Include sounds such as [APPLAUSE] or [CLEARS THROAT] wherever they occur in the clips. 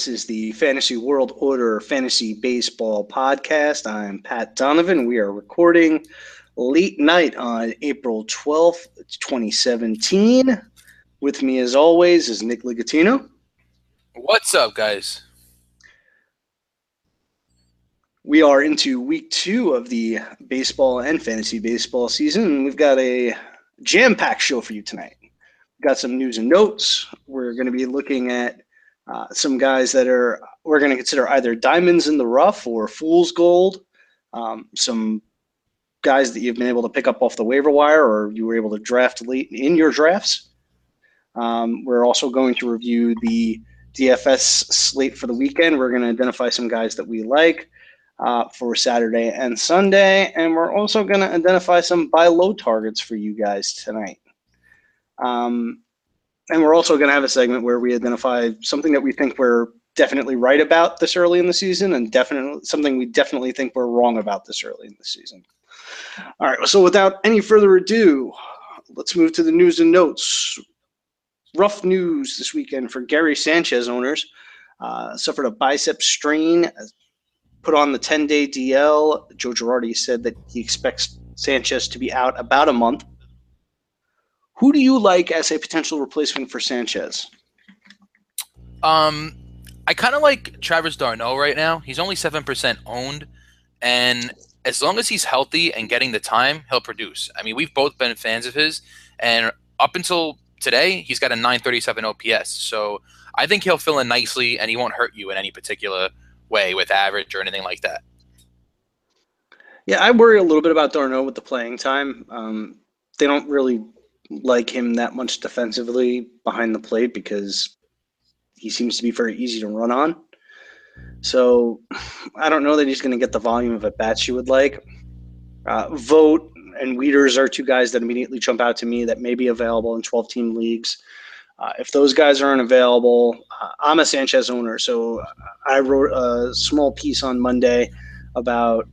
This is the Fantasy World Order Fantasy Baseball Podcast. I'm Pat Donovan. We are recording late night on April 12th, 2017. With me, as always, is Nick Ligatino. What's up, guys? We are into week two of the baseball and fantasy baseball season. We've got a jam packed show for you tonight got some news and notes. We're going to be looking at uh, some guys that are we're going to consider either diamonds in the rough or fool's gold. Um, some guys that you've been able to pick up off the waiver wire or you were able to draft late in your drafts. Um, we're also going to review the DFS slate for the weekend. We're going to identify some guys that we like uh, for Saturday and Sunday, and we're also going to identify some buy low targets for you guys tonight. Um, and we're also going to have a segment where we identify something that we think we're definitely right about this early in the season and definitely something we definitely think we're wrong about this early in the season. All right, so without any further ado, let's move to the news and notes. Rough news this weekend for Gary Sanchez owners. Uh, suffered a bicep strain, put on the 10 day DL. Joe Girardi said that he expects Sanchez to be out about a month. Who do you like as a potential replacement for Sanchez? Um, I kind of like Travis d'Arnaud right now. He's only seven percent owned, and as long as he's healthy and getting the time, he'll produce. I mean, we've both been fans of his, and up until today, he's got a 937 OPS. So I think he'll fill in nicely, and he won't hurt you in any particular way with average or anything like that. Yeah, I worry a little bit about d'Arnaud with the playing time. Um, they don't really like him that much defensively behind the plate because he seems to be very easy to run on. So I don't know that he's going to get the volume of at bats you would like. Uh, Vogt and Wieters are two guys that immediately jump out to me that may be available in 12 team leagues. Uh, if those guys aren't available, uh, I'm a Sanchez owner. So I wrote a small piece on Monday about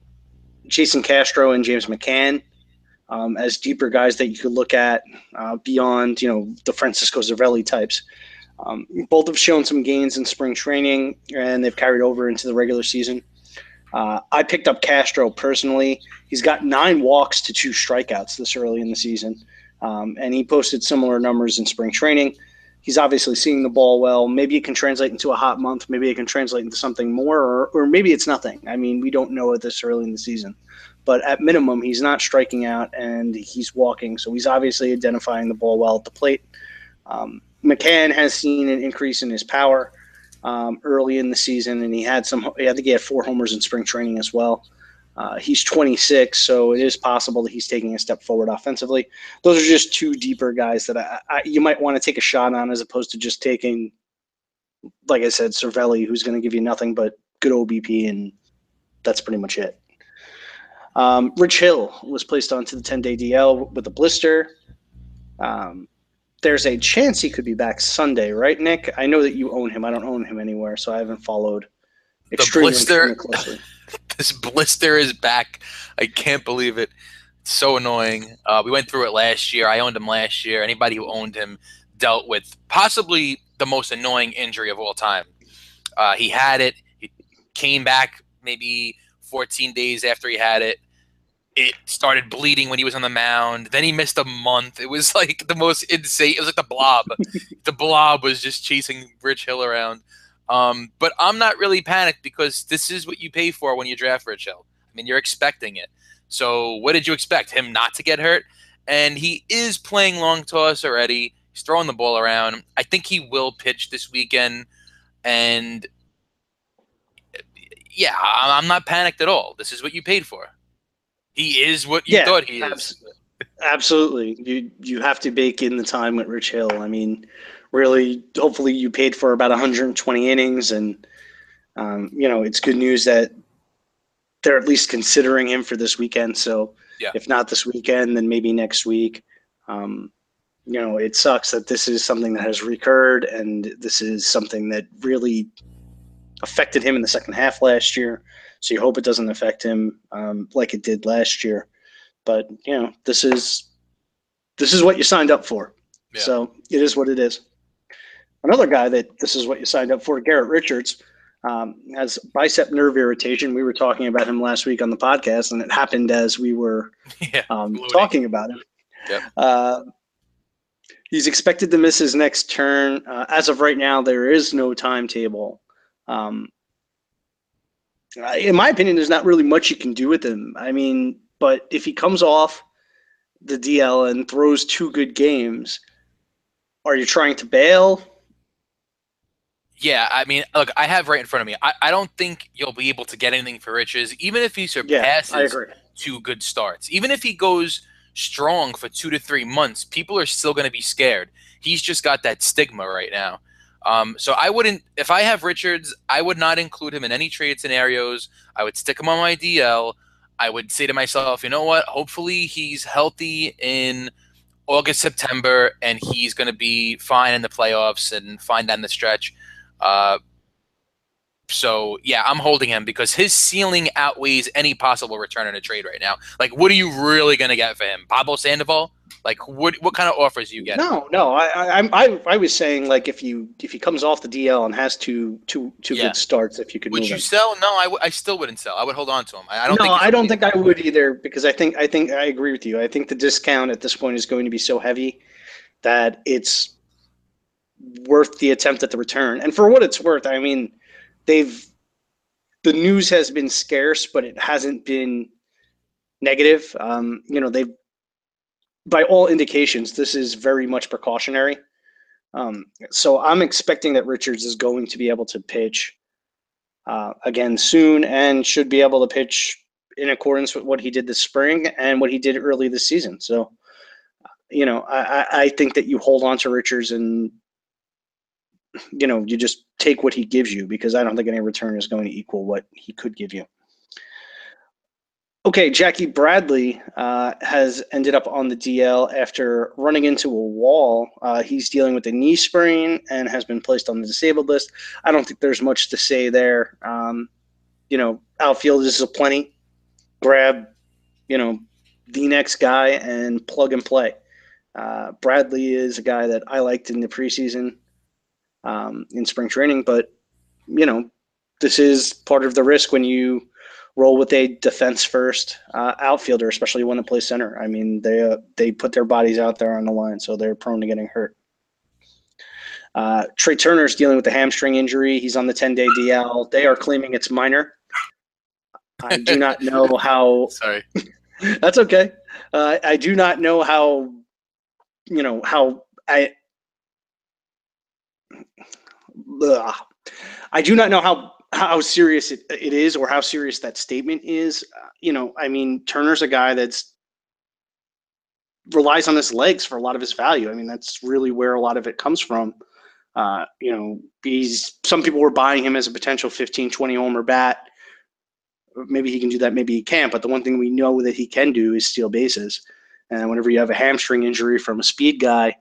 Jason Castro and James McCann um, as deeper guys that you could look at uh, beyond, you know, the Francisco Cervelli types. Um, both have shown some gains in spring training, and they've carried over into the regular season. Uh, I picked up Castro personally. He's got nine walks to two strikeouts this early in the season, um, and he posted similar numbers in spring training. He's obviously seeing the ball well. Maybe it can translate into a hot month. Maybe it can translate into something more, or, or maybe it's nothing. I mean, we don't know at this early in the season but at minimum, he's not striking out and he's walking. So he's obviously identifying the ball well at the plate. Um, McCann has seen an increase in his power um, early in the season, and he had some. I think he had four homers in spring training as well. Uh, he's 26, so it is possible that he's taking a step forward offensively. Those are just two deeper guys that I, I, you might want to take a shot on, as opposed to just taking, like I said, Cervelli, who's going to give you nothing but good OBP, and that's pretty much it. Um, Rich Hill was placed onto the 10 day DL with a blister. Um, there's a chance he could be back Sunday, right, Nick? I know that you own him. I don't own him anywhere, so I haven't followed extremely, the blister, [LAUGHS] closely. this blister is back. I can't believe it. It's so annoying. Uh, we went through it last year. I owned him last year. Anybody who owned him dealt with possibly the most annoying injury of all time. Uh, he had it. He came back maybe 14 days after he had it it started bleeding when he was on the mound. Then he missed a month. It was [LAUGHS] like the most insane. It was like the blob. [LAUGHS] the blob was just chasing Rich Hill around. Um, but I'm not really panicked because this is what you pay for when you draft Rich Hill. I mean, you're expecting it. So what did you expect? Him not to get hurt? And he is playing long toss already. He's throwing the ball around. I think he will pitch this weekend. And yeah, I'm not panicked at all. This is what you paid for. He is what you yeah, thought he is. Absolutely. You you have to bake in the time with Rich Hill. I mean, really, hopefully you paid for about 120 innings, and um, you know it's good news that they're at least considering him for this weekend. So yeah. if not this weekend, then maybe next week. Um, you know, it sucks that this is something that has recurred, and this is something that really affected him in the second half last year. So you hope it doesn't affect him um, like it did last year. But you know, this is this is what you signed up for. Yeah. So it is what it is. another guy that this is what you signed up for, Garrett Richards, um, has bicep nerve irritation. We were talking about him last week on the podcast, and it happened as we were [LAUGHS] Yeah, um, talking about him. Yep. Uh, he's expected to miss his next turn. Uh, as of right now, there is no timetable. Um, in my opinion, there's not really much you can do with him. I mean, but if he comes off the DL and throws two good games, are you trying to bail? Yeah, I mean, look, I have right in front of me. I, I don't think you'll be able to get anything for Riches, even if he Yeah, surpasses agree. two good starts. Even if he goes strong for two to three months, people are still going to be scared. He's just got that stigma right now. Um, so I wouldn't, if I have Richards, I would not include him in any trade scenarios. I would stick him on my DL. I would say to myself, you know what? Hopefully he's healthy in August, September, and he's going to be fine in the playoffs and fine down the stretch. Uh, so yeah, I'm holding him because his ceiling outweighs any possible return in a trade right now. Like, what are you really going to get for him? Pablo Sandoval? Like, what what kind of offers you get? No, no. I, I, I, I was saying like if you if he comes off the DL and has two two two Yeah. good starts, if you could Would you him. sell? No, I, w- I still wouldn't sell. I would hold on to him. I, I don't no. I don't think I would either because I think I think I agree with you. I think the discount at this point is going to be so heavy that it's worth the attempt at the return. And for what it's worth, I mean, they've the news has been scarce, but it hasn't been negative. Um, you know, they've by all indications, this is very much precautionary. Um, so I'm expecting that Richards is going to be able to pitch uh, again soon and should be able to pitch in accordance with what he did this spring and what he did early this season. So, you know, I- I think that you hold on to Richards and, you know, you just take what he gives you because I don't think any return is going to equal what he could give you. Okay, Jackie Bradley uh, has ended up on the DL after running into a wall. Uh, he's dealing with a knee sprain and has been placed on the disabled list. I don't think there's much to say there. Um, you know, outfield is plenty. Grab, you know, the next guy and plug and play. Uh, Bradley is a guy that I liked in the preseason, um, in spring training, but you know, this is part of the risk when you roll with a defense first uh, outfielder, especially one that plays center. I mean, they uh, they put their bodies out there on the line, so they're prone to getting hurt. Uh, Trea is dealing with a hamstring injury. He's on the 10 day DL. They are claiming it's minor. I do not [LAUGHS] know how. Sorry. [LAUGHS] That's okay. Uh, I do not know how. You know how I. I do not know how how serious it, it is or how serious that statement is. Uh, you know, I mean, Turner's a guy that's relies on his legs for a lot of his value. I mean, that's really where a lot of it comes from. Uh, you know, he's some people were buying him as a potential 15, 20 homer bat. Maybe he can do that, maybe he can't. But the one thing we know that he can do is steal bases. And whenever you have a hamstring injury from a speed guy,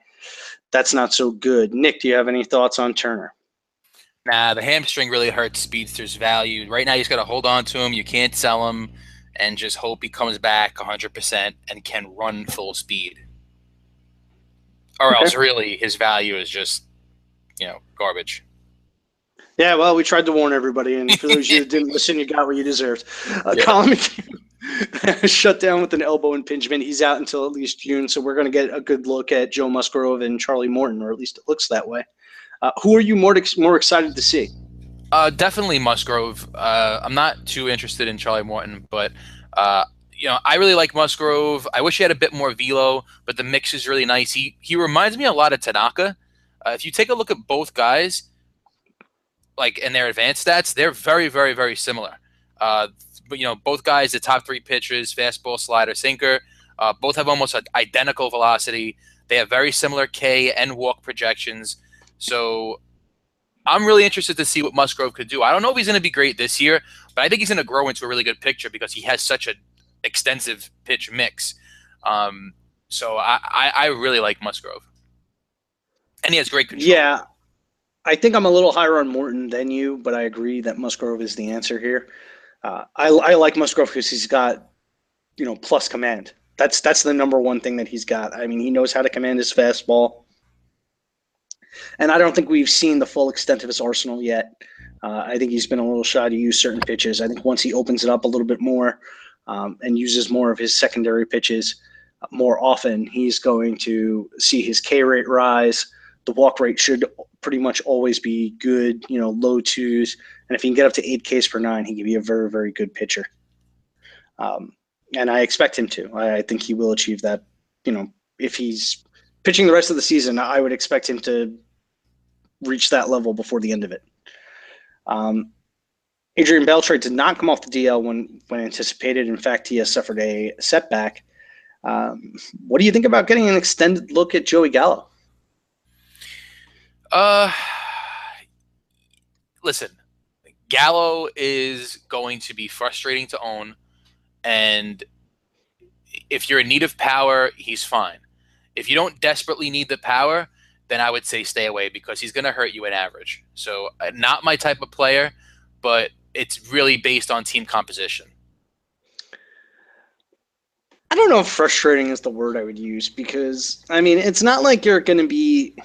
that's not so good. Nick, do you have any thoughts on Turner? Nah, the hamstring really hurts Speedster's value. Right now, you just got to hold on to him. You can't sell him, and just hope he comes back 100% and can run full speed. Or Okay. else, really, his value is just, you know, garbage. Yeah, well, we tried to warn everybody, and [LAUGHS] for those of you that didn't listen, you got what you deserved. Uh, Yeah. Collin McHugh [LAUGHS] shut down with an elbow impingement. He's out until at least June, so we're going to get a good look at Joe Musgrove and Charlie Morton, or at least it looks that way. Uh, who are you more ex- more excited to see? Uh, definitely Musgrove. Uh, I'm not too interested in Charlie Morton, but uh, you know, I really like Musgrove. I wish he had a bit more velo, but the mix is really nice. He he reminds me a lot of Tanaka. Uh, if you take a look at both guys, like in their advanced stats, they're very, very, very similar. You know, both guys, the top three pitches, fastball, slider, sinker, uh, both have almost identical velocity. They have very similar K and walk projections. So I'm really interested to see what Musgrove could do. I don't know if he's going to be great this year, but I think he's going to grow into a really good pitcher because he has such an extensive pitch mix. Um, so I, I, I really like Musgrove, and he has great control. Yeah, I think I'm a little higher on Morton than you, but I agree that Musgrove is the answer here. Uh, I, I like Musgrove because he's got, you know, plus command. That's that's the number one thing that he's got. I mean, he knows how to command his fastball. and I don't think we've seen the full extent of his arsenal yet. Uh, I think he's been a little shy to use certain pitches. I think once he opens it up a little bit more um, and uses more of his secondary pitches more often, he's going to see his K rate rise. The walk rate should pretty much always be good, you know, low twos. And if he can get up to eight Ks per nine, he can be a very, very good pitcher. Um, and I expect him to. I, I think he will achieve that. You know, if he's pitching the rest of the season, I would expect him to reach that level before the end of it. Um, Adrian Beltre did not come off the DL when when anticipated. In fact, he has suffered a setback. Um, what do you think about getting an extended look at Joey Gallo? Uh, listen, Gallo is going to be frustrating to own, and if you're in need of power, he's fine. If you don't desperately need the power, then I would say stay away because he's going to hurt you in average. So, uh, not my type of player, but it's really based on team composition. I don't know if frustrating is the word I would use because, I mean, it's not like you're going to be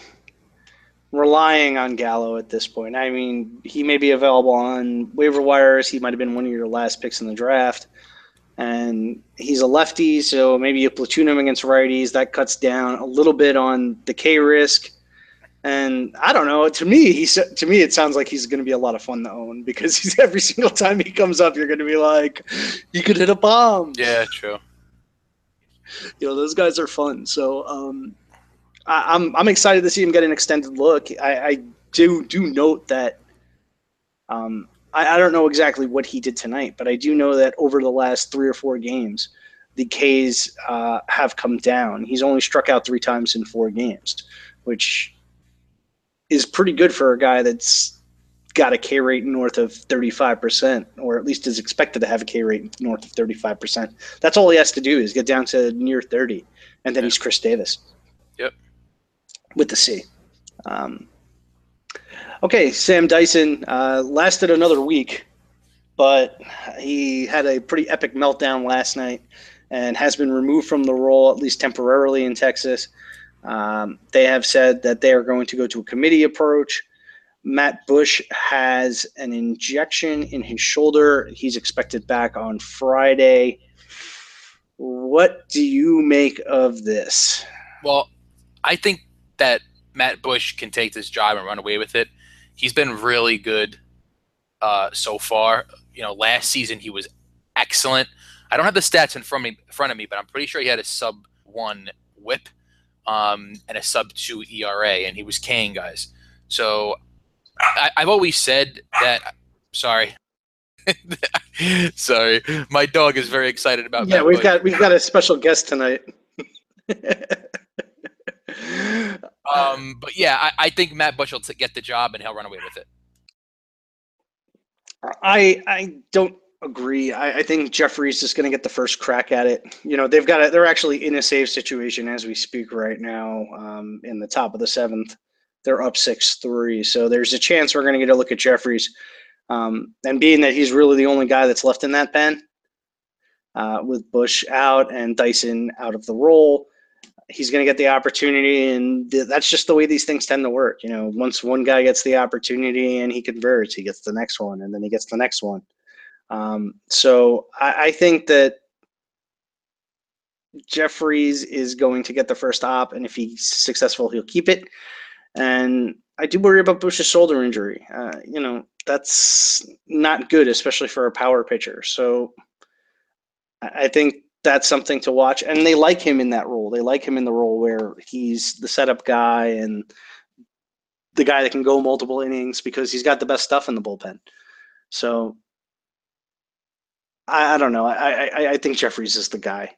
relying on Gallo at this point. I mean, he may be available on waiver wires. He might have been one of your last picks in the draft. And he's a lefty, so maybe you platoon him against righties. That cuts down a little bit on the K risk. And I don't know. To me, he's to me it sounds like he's going to be a lot of fun to own [LAUGHS] because he's every single time he comes up, you're going to be like, he could hit a bomb. Yeah, true. You know, those guys are fun. So um, I, am I'm, I'm excited to see him get an extended look. I, I do do note that um, I, I don't know exactly what he did tonight, but I do know that over the last three or four games, the K's uh, have come down. He's only struck out three times in four games, which is pretty good for a guy that's got a K rate north of 35%, or at least is expected to have a K rate north of 35%. That's all he has to do is get down to near 30, and then yeah. he's Chris Davis. With the C. Um, Okay, Sam Dyson uh, lasted another week, but he had a pretty epic meltdown last night and has been removed from the role, at least temporarily, in Texas. Um, they have said that they are going to go to a committee approach. Matt Bush has an injection in his shoulder. He's expected back on Friday. What do you make of this? Well, I think that Matt Bush can take this job and run away with it he's been really good uh, so far. You know, last season he was excellent. I don't have the stats in front of me, front of me but I'm pretty sure he had a sub one WHIP um, and a sub two ERA, and he was K'ing guys. So I, have always said that. Sorry. [LAUGHS] sorry, my dog is very excited about. Yeah, we've got we've got a special guest tonight. [LAUGHS] [LAUGHS] Um, but yeah, I, I think Matt Bush will t- get the job and he'll run away with it. I I don't agree. I, I think Jeffress is going to get the first crack at it. You know, they've got it. They're actually in a save situation as we speak right now. Um, in the top of the seventh, they're up six three. So there's a chance we're going to get a look at Jeffress. Um, and being that he's really the only guy that's left in that pen, uh, with Bush out and Dyson out of the role, he's going to get the opportunity and that's just the way these things tend to work you know. Once one guy gets the opportunity and he converts he gets the next one and then he gets the next one. Um, so I, I, think that jeffress is going to get the first op and if he's successful he'll keep it. And i do worry about bush's shoulder injury. Uh, you know that's not good especially for a power pitcher. So i think that's something to watch. And they like him in that role. They like him in the role where he's the setup guy and the guy that can go multiple innings because he's got the best stuff in the bullpen. So I, I don't know. I, I, I think Jeffress is the guy.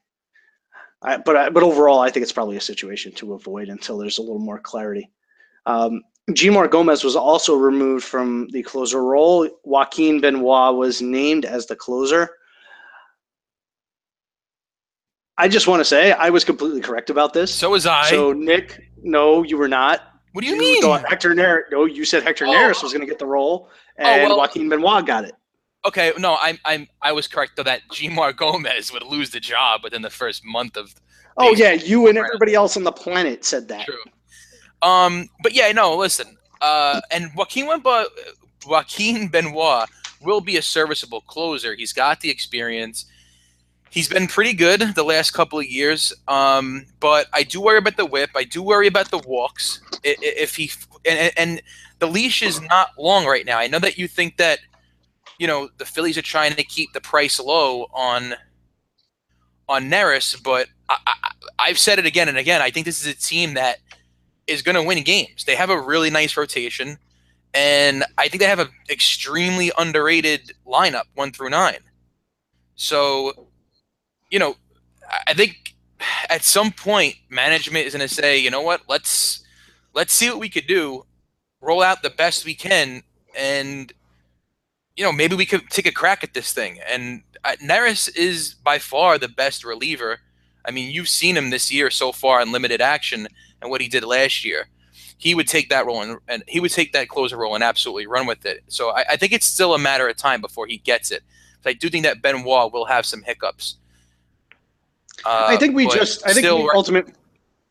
I, but I, but overall, I think it's probably a situation to avoid until there's a little more clarity. Um, Jeanmar Gomez was also removed from the closer role. Joaquin Benoit was named as the closer. I just want to say I was completely correct about this. So was I. So Nick, no, you were not. What do you, you mean? Thought Hector Neris. No, you said Hector oh. Neris was going to get the role, oh, and oh, well, Joaquin Benoit got it. Okay, no, I'm I'm I was correct though that Jeanmar Gomez would lose the job within the first month of. Oh yeah, you and everybody else on the planet said that. True. Um, but yeah, no, listen. Uh, and Joaquin Benoit, Joaquin Benoit will be a serviceable closer. He's got the experience. He's been pretty good the last couple of years. Um, but I do worry about the whip. I do worry about the walks. If he and, and the leash is not long right now. I know that you think that you know the Phillies are trying to keep the price low on on Neris, but I, have said it again and again. I think this is a team that is going to win games. They have a really nice rotation, and I think they have an extremely underrated lineup, one through nine. So, you know, I think at some point management is going to say, you know what, let's let's see what we could do, roll out the best we can, and you know maybe we could take a crack at this thing. And uh, Neris is by far the best reliever. I mean, you've seen him this year so far in limited action and what he did last year. He would take that role and, and he would take that closer role and absolutely run with it. So I, I think it's still a matter of time before he gets it. But I do think that Benoit will have some hiccups. Uh, I think we just. I think we ultimate.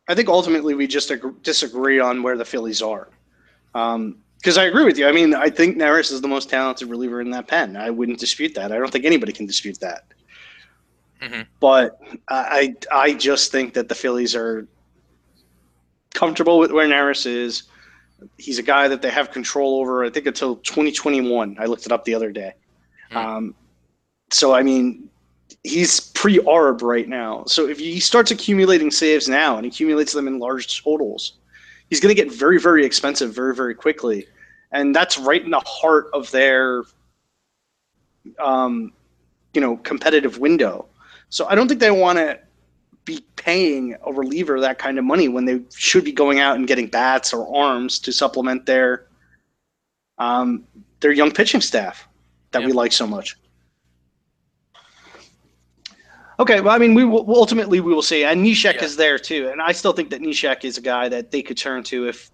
I think ultimately we just ag- disagree on where the Phillies are. Um, because I agree with you. I mean, I think Neris is the most talented reliever in that pen. I wouldn't dispute that. I don't think anybody can dispute that. Mm-hmm. But I, I just think that the Phillies are comfortable with where Neris is. He's a guy that they have control over. I think until 2021. I looked it up the other day. Mm-hmm. Um, so I mean, he's pre-arb right now. So if he starts accumulating saves now and accumulates them in large totals, he's going to get very, very expensive very, very quickly and that's right in the heart of their um, you know competitive window. So I don't think they want to be paying a reliever that kind of money when they should be going out and getting bats or arms to supplement their um, their young pitching staff that yeah. we like so much. Okay, well, I mean, we will ultimately we will see, and Neshek yeah. is there too, and I still think that Neshek is a guy that they could turn to if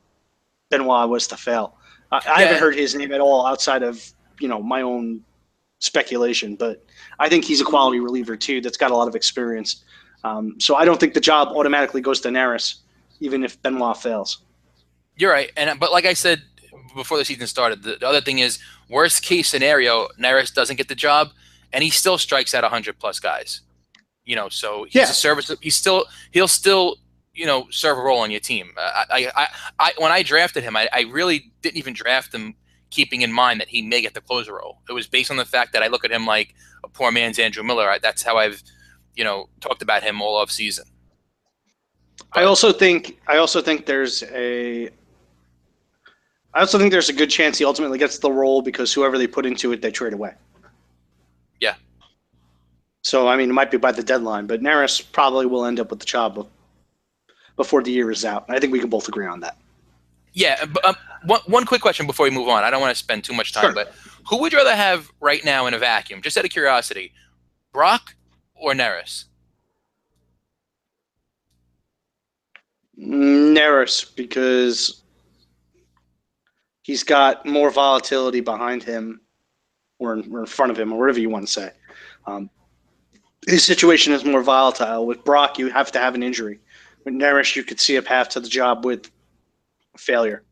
Benoit was to fail. I, I haven't heard his name at all outside of you know my own speculation, but I think he's a quality reliever too. That's got a lot of experience. Um, so I don't think the job automatically goes to Neris, even if Benoit fails. You're right, and but like I said before the season started, the, the other thing is worst case scenario, Neris doesn't get the job, and he still strikes at 100 plus guys. You know, so he's yeah. a service. He's still he'll still you know serve a role on your team. Uh, I, I, I, when I drafted him, I, I really didn't even draft him keeping in mind that he may get the closer role. It was based on the fact that I look at him like a poor man's Andrew Miller. I, that's how I've you know talked about him all off season. I also think I also think there's a I also think there's a good chance he ultimately gets the role because whoever they put into it, they trade away. Yeah. So I mean, it might be by the deadline, but Neris probably will end up with the job before the year is out. I think we can both agree on that. Yeah. But, um, one, one quick question before we move on. I don't want to spend too much time, sure. but who would you rather have right now in a vacuum? Just out of curiosity, Brock or Neris? Neris, because he's got more volatility behind him or in, or in, front of him or whatever you want to say. Um, his situation is more volatile. With Brock, you have to have an injury. With Neris, you could see a path to the job with failure.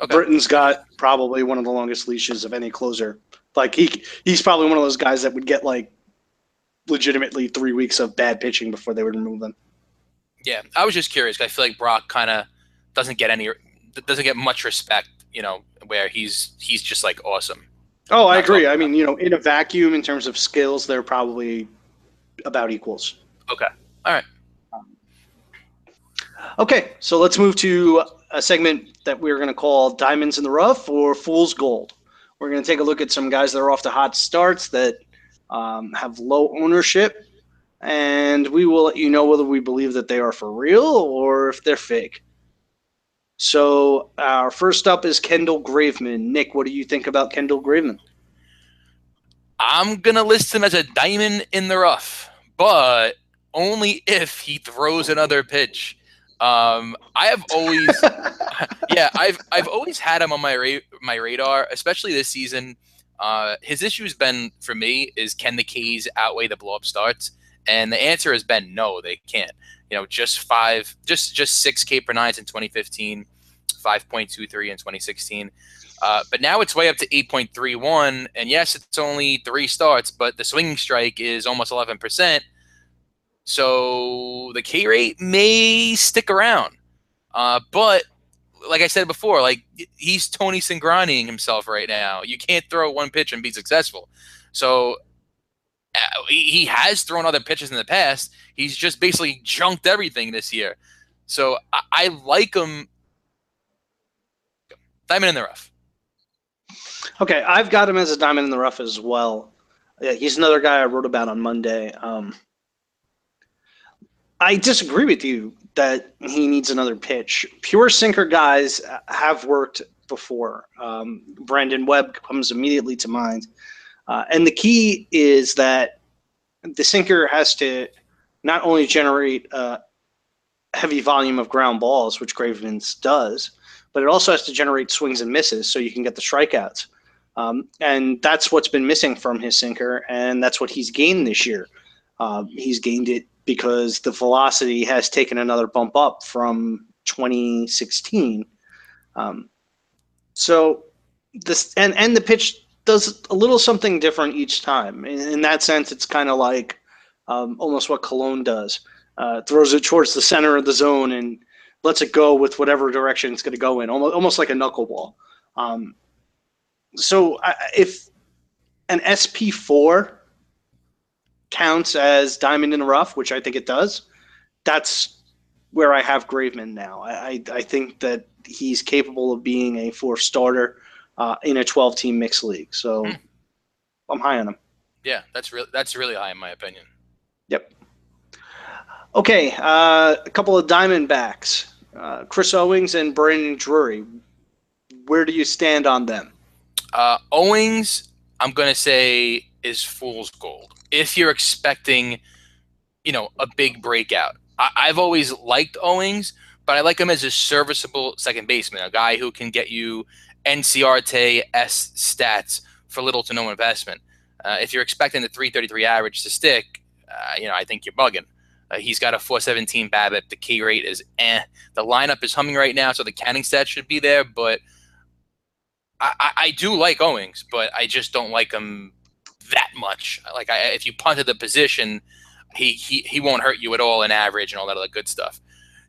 Okay. Britton's got probably one of the longest leashes of any closer. Like he he's probably one of those guys that would get like legitimately three weeks of bad pitching before they would remove them. Yeah, I was just curious. I feel like Brock kind of doesn't get any doesn't get much respect. You know, where he's he's just like awesome. Oh, I agree. I mean, you know, in a vacuum, in terms of skills, they're probably about equals. Okay. All right. Okay, so let's move to a segment that we're going to call Diamonds in the Rough or Fool's Gold. We're going to take a look at some guys that are off to hot starts that um, have low ownership, and we will let you know whether we believe that they are for real or if they're fake. So, our first up is Kendall Graveman. Nick, what do you think about Kendall Graveman? I'm going to list him as a diamond in the rough, but only if he throws another pitch. Um, I have always, [LAUGHS] yeah, I've I've always had him on my ra- my radar, especially this season. Uh, his issue has been for me is can the K's outweigh the blow up starts? And the answer has been no, they can't. You know, just five, just just six K per nines in 2015. 5.23 in 2016. Uh, but now it's way up to 8.31. And yes, it's only three starts, but the swinging strike is almost 11%. So the K rate may stick around. Uh, but like I said before, like he's Tony Cingraniing himself right now. You can't throw one pitch and be successful. So uh, he has thrown other pitches in the past. He's just basically junked everything this year. So I, I like him. Diamond in the rough. Okay, I've got him as a diamond in the rough as well. Yeah, he's another guy I wrote about on Monday. Um, I disagree with you that he needs another pitch. Pure sinker guys have worked before. Um, Brandon Webb comes immediately to mind. Uh, and the key is that the sinker has to not only generate a heavy volume of ground balls, which Graveman's does, but it also has to generate swings and misses so you can get the strikeouts. Um, and that's what's been missing from his sinker, and that's what he's gained this year. Uh, he's gained it because the velocity has taken another bump up from 2016. Um, so this and and the pitch does a little something different each time. In, in that sense, it's kind of like um, almost what Colon does. Uh, throws it towards the center of the zone and lets it go with whatever direction it's going to go in, almost, almost like a knuckleball. Um, so if an SP4 counts as diamond in the rough, which I think it does, that's where I have Graveman now. I, I think that he's capable of being a four starter uh, in a 12 team mixed league. So hmm. I'm high on him. Yeah, that's really that's really high in my opinion. Yep. Okay, uh, a couple of Diamondbacks, uh, Chris Owings and Brandon Drury. Where do you stand on them? Uh, Owings, I'm going to say, is fool's gold. If you're expecting, you know, a big breakout, I- I've always liked Owings, but I like him as a serviceable second baseman, a guy who can get you NCRT S stats for little to no investment. Uh, if you're expecting the 333 average to stick, uh, you know, I think you're bugging. Uh, he's got a 417 BABIP. The K rate is eh. The lineup is humming right now, so the counting stats should be there, but – I, I do like Owings, but I just don't like him that much. Like I, if you punted the position, he, he he won't hurt you at all in average and all that other good stuff.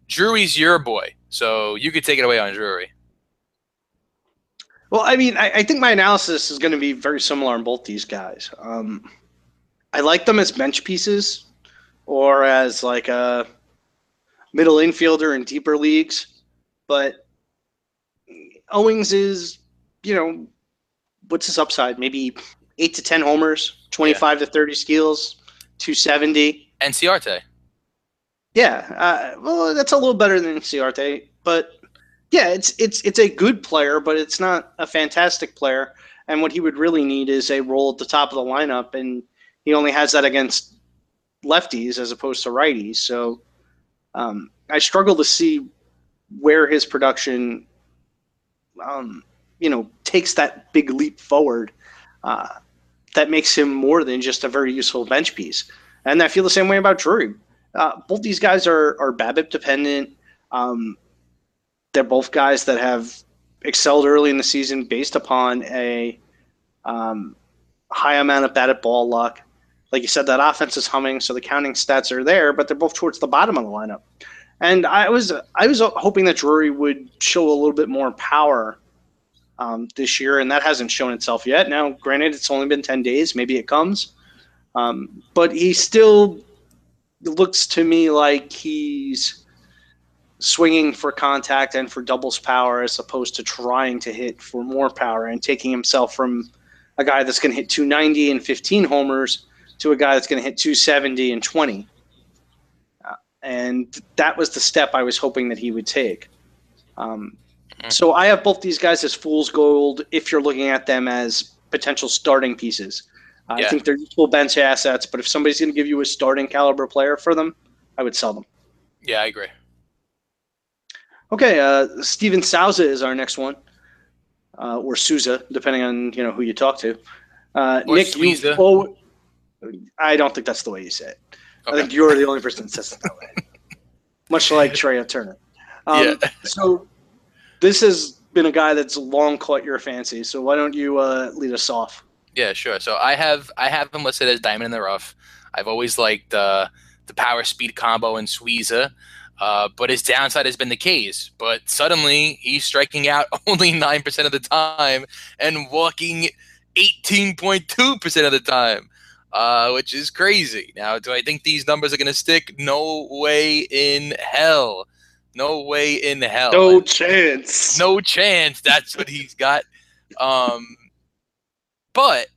Drury's your boy, so you could take it away on Drury. Well, I mean, I, I think my analysis is going to be very similar on both these guys. Um, I like them as bench pieces or as like a middle infielder in deeper leagues, but Owings is you know, what's his upside? Maybe eight to ten homers, twenty-five yeah. to thirty steals, two seventy. NCRT. Yeah, uh, well, that's a little better than NCRT, but yeah, it's it's it's a good player, but it's not a fantastic player. And what he would really need is a role at the top of the lineup, and he only has that against lefties as opposed to righties. So um, I struggle to see where his production um, you know takes that big leap forward uh, that makes him more than just a very useful bench piece. And I feel the same way about Drury. Uh, both these guys are are BABIP dependent. Um, they're both guys that have excelled early in the season based upon a um, high amount of batted ball luck. Like you said, that offense is humming, so the counting stats are there, but they're both towards the bottom of the lineup. And I was I was hoping that Drury would show a little bit more power um, this year, and that hasn't shown itself yet. Now, granted, it's only been 10 days. Maybe it comes. Um, but he still looks to me like he's swinging for contact and for doubles power as opposed to trying to hit for more power and taking himself from a guy that's going to hit 290 and 15 homers to a guy that's going to hit 270 and 20. Uh, and that was the step I was hoping that he would take. Um. So I have both these guys as fool's gold if you're looking at them as potential starting pieces. Uh, yeah. I think they're useful bench assets, but if somebody's going to give you a starting caliber player for them, I would sell them. Yeah, I agree. Okay, uh, Steven Souza is our next one, uh, or Souza, depending on you know who you talk to. Uh, Nick, you, oh, I don't think that's the way you say it. Okay. I think you're the only person that says it that way. [LAUGHS] Much like Trea Turner. Um, yeah. So this has been a guy that's long caught your fancy. So why don't you uh, lead us off? Yeah, sure. So I have I have him listed as diamond in the rough. I've always liked uh, the power speed combo in Sweeza. Uh, but his downside has been the K's. But suddenly he's striking out [LAUGHS] only 9% of the time and walking 18.2% of the time, uh, which is crazy. Now, do I think these numbers are going to stick? No way in hell. No way in hell. No chance. No chance. That's what he's got. Um, but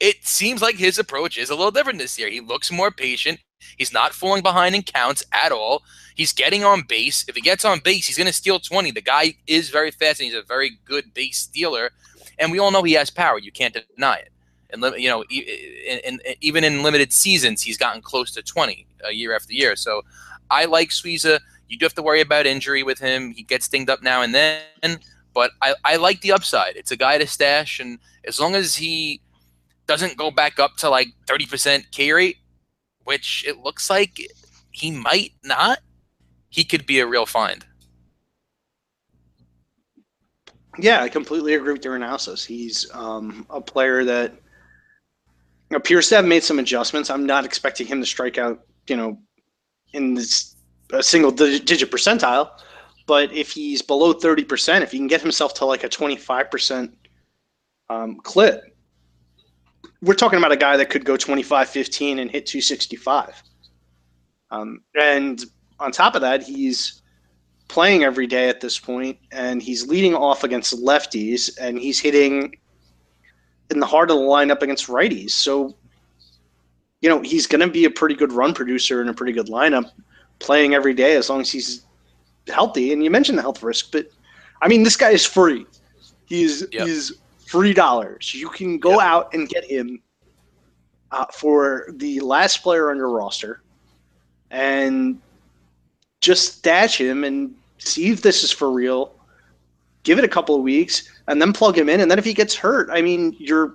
it seems like his approach is a little different this year. He looks more patient. He's not falling behind in counts at all. He's getting on base. If he gets on base, he's going to steal 20. The guy is very fast and he's a very good base stealer. And we all know he has power. You can't deny it. And you know, in, even in limited seasons, he's gotten close to 20 uh, year after year. So I like Sweeza. You do have to worry about injury with him. He gets dinged up now and then, but I, I like the upside. It's a guy to stash, and as long as he doesn't go back up to like 30% K rate, which it looks like he might not, he could be a real find. Yeah, I completely agree with your analysis. He's um, a player that appears to have made some adjustments. I'm not expecting him to strike out, you know, in this a single digit percentile, but if he's below 30%, if he can get himself to like a 25% um, clip, we're talking about a guy that could go 25 15 and hit 265. Um, and on top of that, he's playing every day at this point, and he's leading off against lefties, and he's hitting in the heart of the lineup against righties. So, you know, he's going to be a pretty good run producer in a pretty good lineup playing every day as long as he's healthy. And you mentioned the health risk, but I mean, this guy is free. He's yep. he's free dollars. You can go yep. out and get him uh, for the last player on your roster, and just stash him and see if this is for real. Give it a couple of weeks, and then plug him in. And then if he gets hurt, I mean, your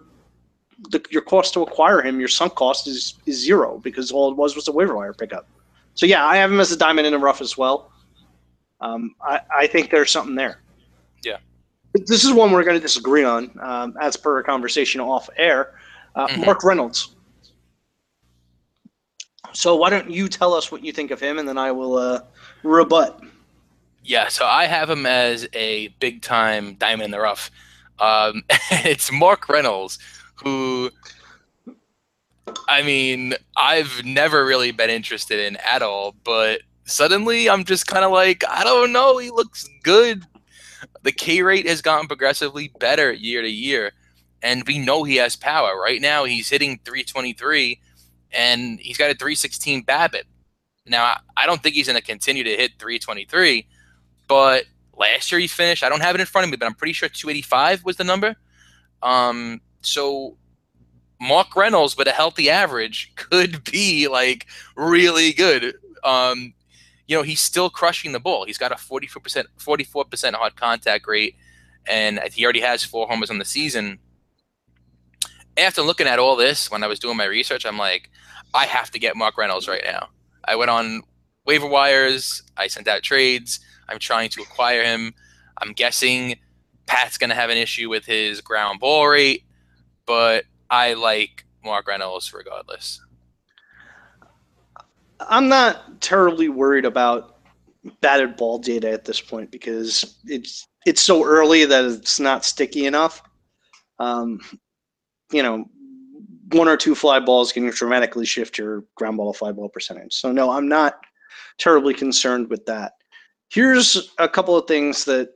the, your cost to acquire him, your sunk cost is is zero because all it was was a waiver wire pickup. So yeah, I have him as a diamond in the rough as well. Um, I, I think there's something there. Yeah. This is one we're going to disagree on, um, as per a conversation off air. Uh, mm-hmm. Mark Reynolds. So why don't you tell us what you think of him, and then I will uh, rebut. Yeah, so I have him as a big time diamond in the rough. Um, [LAUGHS] it's Mark Reynolds, who I mean, I've never really been interested in at all, but suddenly I'm just kind of like, I don't know, he looks good. The K rate has gotten progressively better year to year, and we know he has power. Right now, he's hitting 323, and he's got a 316 BABIP. Now, I don't think he's going to continue to hit 323, but last year he finished, I don't have it in front of me, but I'm pretty sure 285 was the number. Um, so Mark Reynolds with a healthy average could be like really good. Um, you know, he's still crushing the ball. He's got a 44%, 44% hard contact rate, and he already has four homers on the season. After looking at all this, when I was doing my research, I'm like, I have to get Mark Reynolds right now. I went on waiver wires. I sent out trades. I'm trying to acquire him. I'm guessing Pat's going to have an issue with his ground ball rate, but I like Mark Reynolds regardless. I'm not terribly worried about batted ball data at this point because it's it's so early that it's not sticky enough. Um, you know, one or two fly balls can dramatically shift your ground ball fly ball percentage. So no, I'm not terribly concerned with that. Here's a couple of things that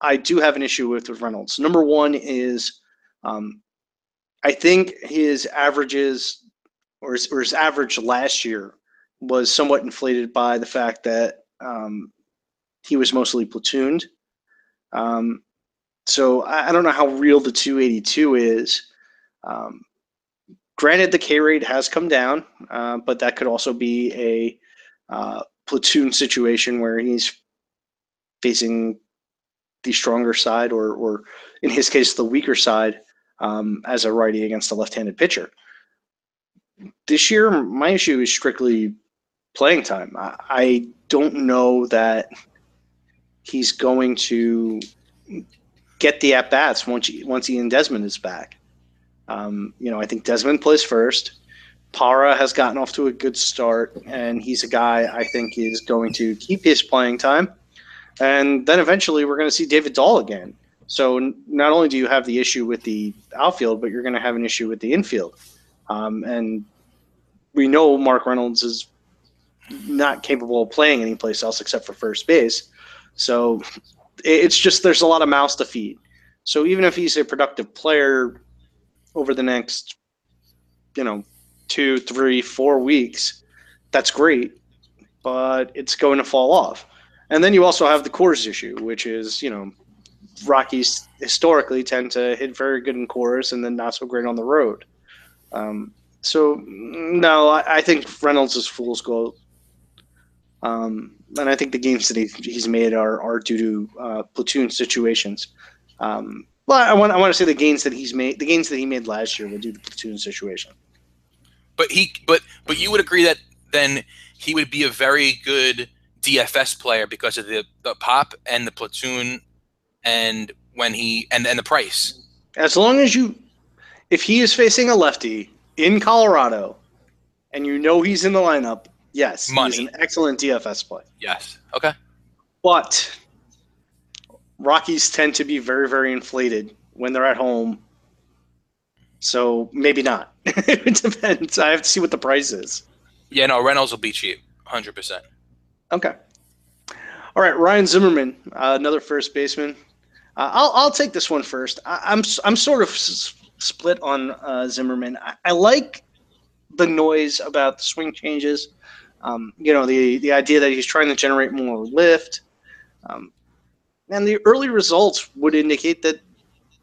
I do have an issue with with Reynolds. Number one is um, I think his averages or his, or his average last year was somewhat inflated by the fact that um, he was mostly platooned. Um, so I, I, don't know how real the 282 is. Um, granted, the K rate has come down, uh, but that could also be a uh, platoon situation where he's facing the stronger side, or, or in his case, the weaker side um, as a righty against a left-handed pitcher. This year, my issue is strictly playing time. I, I don't know that he's going to get the at bats once once Ian Desmond is back. Um, you know, I think Desmond plays first. Parra has gotten off to a good start, and he's a guy I think is going to keep his playing time. And then eventually we're going to see David Dahl again. So not only do you have the issue with the outfield, but you're going to have an issue with the infield. Um, and we know Mark Reynolds is not capable of playing anyplace else except for first base. So it's just there's a lot of mouths to feed. So even if he's a productive player over the next, you know, two, three, four weeks, that's great, but it's going to fall off. And then you also have the Coors issue, which is, you know, Rockies historically tend to hit very good in Coors and then not so great on the road. Um, so no, I, I, think Reynolds is fool's gold. Um, and I think the games that he, he's made are, are due to uh, platoon situations. Um, well, I want I want to say the gains that he's made, the gains that he made last year were due to platoon situation. But he, but but you would agree that then he would be a very good DFS player because of the, the pop and the platoon, and when he and and the price. As long as you, if he is facing a lefty in Colorado, and you know he's in the lineup, yes, Money. he's an excellent DFS play. Yes. Okay. But Rockies tend to be very, very inflated when they're at home. So maybe not. [LAUGHS] it depends. I have to see what the price is. Yeah, no, Reynolds will be cheap, hundred percent. Okay. All right, Ryan Zimmerman, uh, another first baseman. Uh, I'll I'll take this one first. I, am I'm, sort of s- split on uh, Zimmerman. I, I, like the noise about the swing changes. Um, you know, the the idea that he's trying to generate more lift. Um, and the early results would indicate that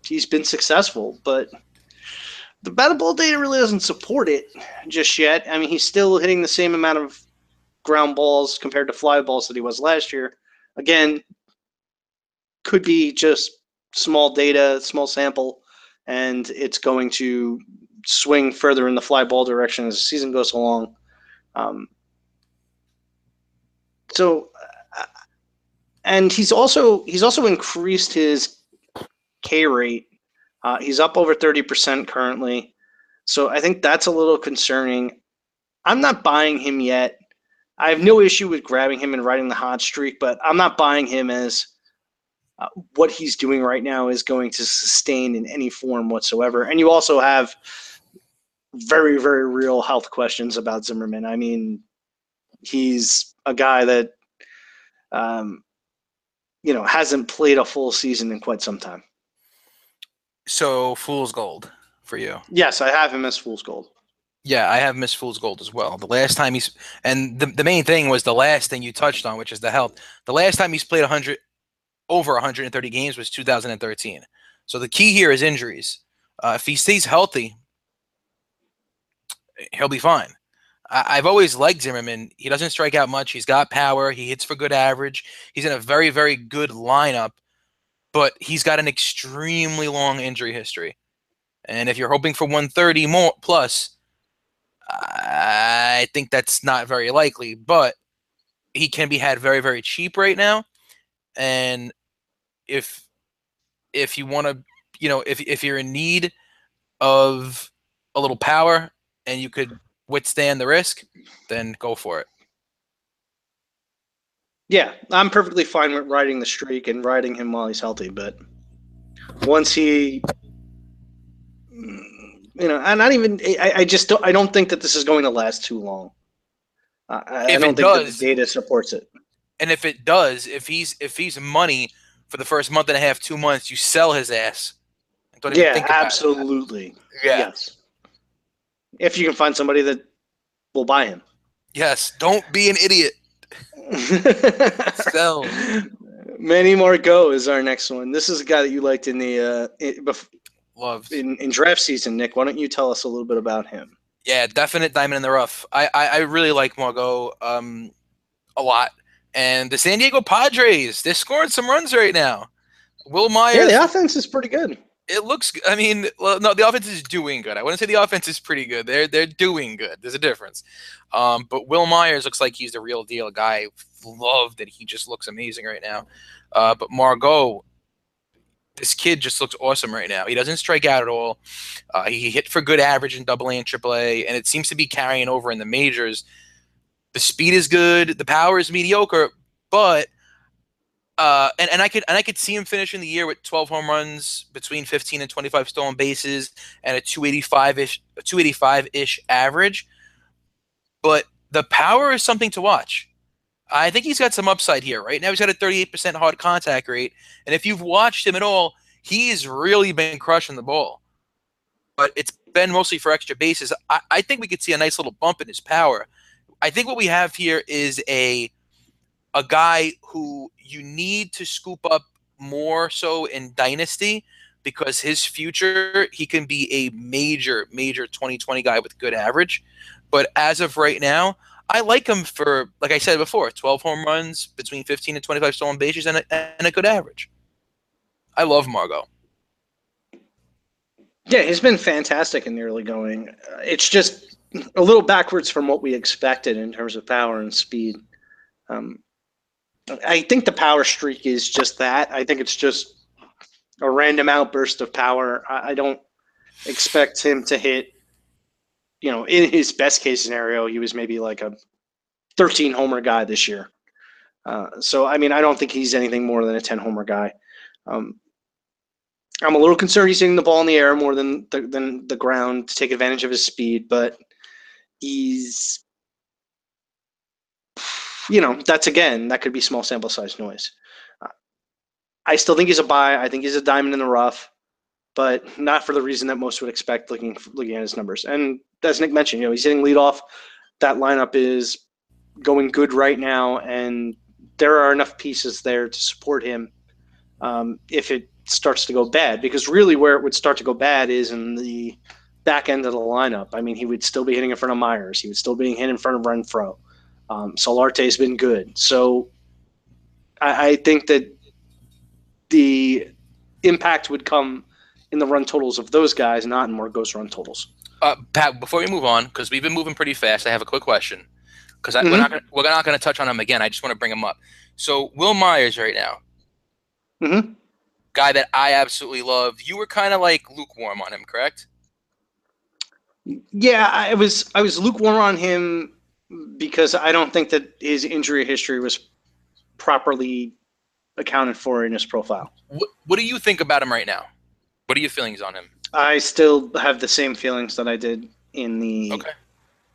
he's been successful, but the batted ball data really doesn't support it just yet. I mean, he's still hitting the same amount of ground balls compared to fly balls that he was last year. Again, could be just small data, small sample, and it's going to swing further in the fly ball direction as the season goes along. Um, so, uh, and he's also he's also increased his K rate. Uh, he's up over thirty percent currently, so I think that's a little concerning. I'm not buying him yet. I have no issue with grabbing him and riding the hot streak, but I'm not buying him as uh, what he's doing right now is going to sustain in any form whatsoever. And you also have very, very real health questions about Zimmerman. I mean, he's a guy that, um, you know, hasn't played a full season in quite some time. So, fool's gold for you. Yes, I have him as fool's gold. Yeah, I have Miss Fool's Gold as well. The last time he's and the, the main thing was the last thing you touched on, which is the health. The last time he's played 100 over 130 games was 2013. So the key here is injuries. Uh, if he stays healthy, he'll be fine. I, have always liked Zimmerman. He doesn't strike out much. He's got power. He hits for good average. He's in a very, very good lineup, but he's got an extremely long injury history. And if you're hoping for 130 more plus, I think that's not very likely, but he can be had very, very cheap right now. And if if you want to, you know, if if you're in need of a little power and you could withstand the risk, then go for it. Yeah, I'm perfectly fine with riding the streak and riding him while he's healthy, but once he you know, I'm not even I, I just don't I don't think that this is going to last too long. I, I don't think does, the data supports it. And if it does, if he's if he's money for the first month and a half, two months, you sell his ass. yeah, absolutely. Yeah. Yes. If you can find somebody that will buy him. Yes. Don't be an idiot. [LAUGHS] sell. Manny Margot is our next one. This is a guy that you liked in the uh, in, Love in, in draft season. Nick, why don't you tell us a little bit about him? Yeah, definite diamond in the rough. I I, I really like Margot um a lot, and the San Diego Padres they're scoring some runs right now. Wil Myers, yeah, the offense is pretty good. it looks. I mean, well, no, the offense is doing good. I wouldn't say the offense is pretty good. They're they're doing good. There's a difference. Um, but Wil Myers looks like he's the real deal guy. Love that he just looks amazing right now. Uh, but Margot, this kid just looks awesome right now. He doesn't strike out at all. Uh, he hit for good average in Double A and Triple A, and it seems to be carrying over in the majors. The speed is good. The power is mediocre, but uh, and, and I could and I could see him finishing the year with 12 home runs, between 15 and 25 stolen bases, and a 285 ish 285 ish average. But the power is something to watch. I think he's got some upside here. Right now, he's got a 38% hard contact rate, and if you've watched him at all, he's really been crushing the ball. But it's been mostly for extra bases. I, I think we could see a nice little bump in his power. I think what we have here is a a guy who you need to scoop up more so in dynasty because his future he can be a major major 2020 guy with good average. But as of right now i like him for like i said before 12 home runs between 15 and 25 stolen bases and a, and a good average. I love margot. Yeah he's been fantastic in the early going. Uh, it's just a little backwards from what we expected in terms of power and speed um, I think the power streak is just that. I think it's just a random outburst of power. I, I don't expect him to hit. You know, in his best case scenario, he was maybe like a 13 homer guy this year. Uh, so, I mean, I don't think he's anything more than a 10 homer guy. Um, I'm a little concerned he's hitting the ball in the air more than the, than the ground to take advantage of his speed, but he's you know, that's again, that could be small sample size noise. I still think he's a buy. I think he's a diamond in the rough, but not for the reason that most would expect looking looking at his numbers. And as Nick mentioned, you know, he's hitting leadoff. That lineup is going good right now, and there are enough pieces there to support him um, if it starts to go bad. Because really, where it would start to go bad is in the back end of the lineup. I mean, he would still be hitting in front of Myers. He would still be hitting in front of Renfroe. Um, Solarte's been good. So I, I think that the impact would come in the run totals of those guys, not in Margot's run totals. Uh, Pat, before we move on, because we've been moving pretty fast, I have a quick question. Because mm-hmm. we're not gonna, we're not going to touch on him again. I just want to bring him up. So Wil Myers right now, mm-hmm. guy that I absolutely love. You were kind of like lukewarm on him, correct? Yeah, I was. I was lukewarm on him because I don't think that his injury history was properly accounted for in his profile. What, what do you think about him right now? What are your feelings on him? I still have the same feelings that I did in the okay.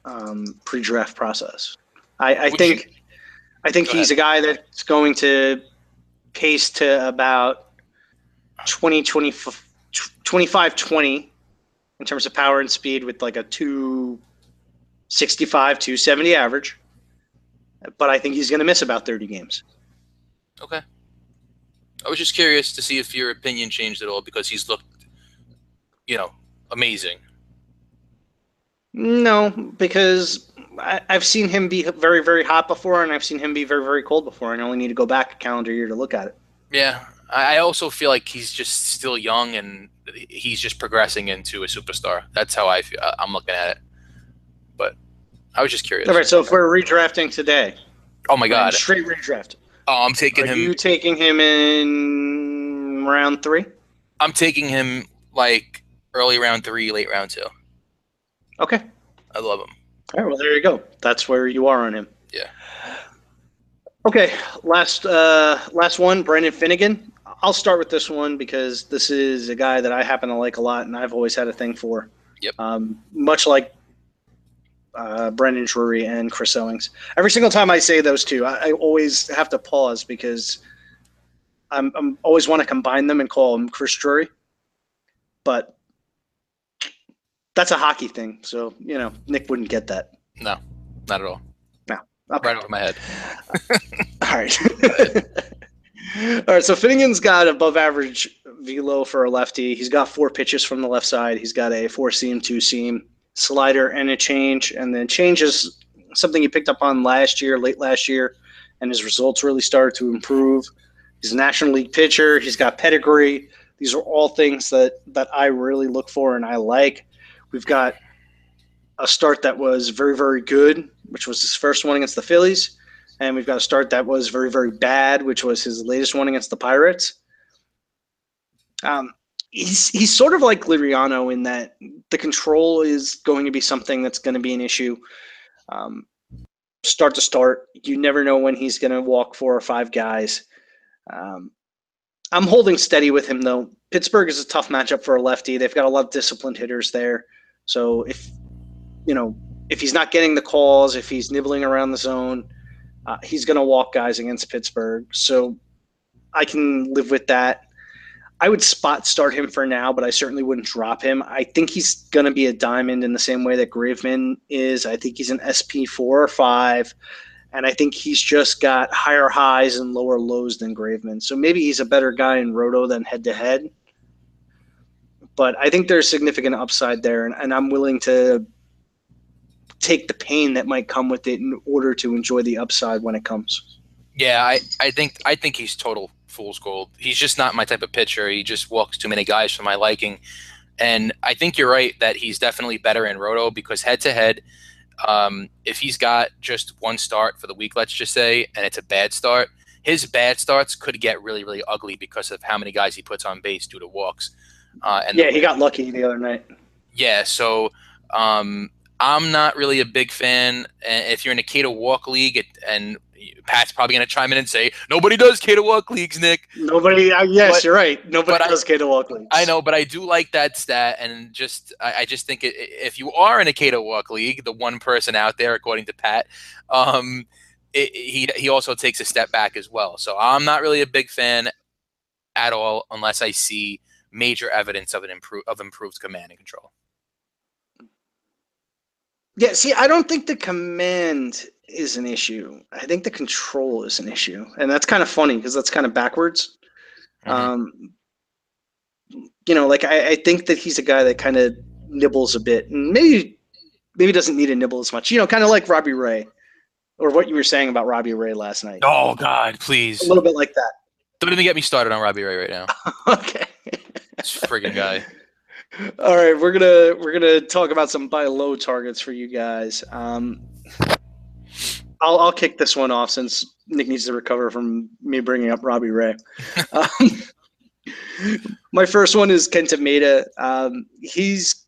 um, pre-draft process. I, I think you, I think he's ahead. a guy that's going to pace to about 20, 20, 25, 20 in terms of power and speed with like a two 65 to 70 average, but I think he's going to miss about 30 games. Okay. I was just curious to see if your opinion changed at all because he's looked, you know, amazing. No, because I, have seen him be very, very hot before, and I've seen him be very, very cold before, and I only need to go back a calendar year to look at it. Yeah, I also feel like he's just still young, and he's just progressing into a superstar. That's how I feel. I'm looking at it. But I was just curious. All right, so if we're redrafting today, oh my god, straight redraft. Oh, I'm taking Are him. You taking him in round three? I'm taking him like early round three, late round two. Okay. I love him. All right, well there you go. That's where you are on him. Yeah. Okay, last uh, last one, Brandon Finnegan. I'll start with this one because this is a guy that I happen to like a lot, and I've always had a thing for. Yep. Um, much like uh, Brandon Drury and Chris Owings. Every single time I say those two, I, I always have to pause because I'm, I'm always want to combine them and call them Chris Drury, but that's a hockey thing. So you know, Nick wouldn't get that. No, not at all. No, okay. right over my head. [LAUGHS] all right. [LAUGHS] all right. So Finnegan's got above average velo for a lefty. He's got four pitches from the left side. He's got a four seam, two seam slider and a change. And then change is something he picked up on last year, late last year, and his results really started to improve. He's a National League pitcher. He's got pedigree. These are all things that that I really look for and I like. We've got a start that was very very good, which was his first one against the Phillies, and we've got a start that was very very bad, which was his latest one against the Pirates. Um, he's he's sort of like Liriano in that the control is going to be something that's going to be an issue. Um, start to start, you never know when he's going to walk four or five guys. Um, I'm holding steady with him though. Pittsburgh is a tough matchup for a lefty. They've got a lot of disciplined hitters there. So if you know if he's not getting the calls, if he's nibbling around the zone, uh, he's going to walk guys against Pittsburgh. So I can live with that. I would spot start him for now, but I certainly wouldn't drop him. I think he's going to be a diamond in the same way that Graveman is. I think he's an SP four or five, and I think he's just got higher highs and lower lows than Graveman. So maybe he's a better guy in Roto than head to head. But I think there's significant upside there, and, and I'm willing to take the pain that might come with it in order to enjoy the upside when it comes. Yeah, I, I think I think he's total fool's gold. He's just not my type of pitcher. He just walks too many guys for my liking. And I think you're right that he's definitely better in Roto because head to head, um, if he's got just one start for the week, let's just say, and it's a bad start, his bad starts could get really, really ugly because of how many guys he puts on base due to walks. Uh, and yeah, he got lucky the other night. Yeah, so um, I'm not really a big fan. If you're in a K to walk league, it, and Pat's probably going to chime in and say nobody does K to walk leagues, Nick. Nobody. Uh, yes, but, you're right. Nobody does K to walk leagues. I know, but I do like that stat, and just I, I just think it, if you are in a K to walk league, the one person out there, according to Pat, um, it, he he also takes a step back as well. So I'm not really a big fan at all unless I see major evidence of an improve of improved command and control. Yeah, see, I don't think the command is an issue. I think the control is an issue, and that's kind of funny because that's kind of backwards. Mm-hmm. Um, you know, like I, I, think that he's a guy that kind of nibbles a bit, and maybe maybe doesn't need to nibble as much. You know, kind of like Robbie Ray, or what you were saying about Robbie Ray last night. Oh God, please, a little bit like that. Don't even get me started on Robbie Ray right now. [LAUGHS] okay, this friggin' guy. All right, we're gonna we're gonna talk about some buy low targets for you guys. Um, I'll I'll kick this one off since Nick needs to recover from me bringing up Robbie Ray. [LAUGHS] um, my first one is Kenta Maeda. Um, he's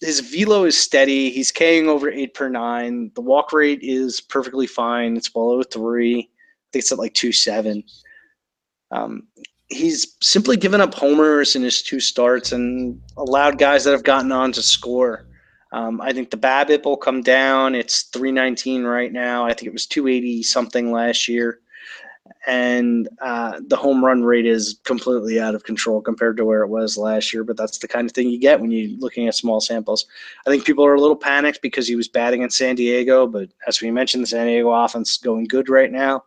his velo is steady. He's K'ing over eight per nine. The walk rate is perfectly fine. It's below three. I think it's at like two seven. Um, he's simply given up homers in his two starts and allowed guys that have gotten on to score. Um, I think the BABIP will come down. It's 319 right now. I think it was 280 something last year. And uh, the home run rate is completely out of control compared to where it was last year. But that's the kind of thing you get when you're looking at small samples. I think people are a little panicked because he was batting in San Diego. But as we mentioned, the San Diego offense is going good right now.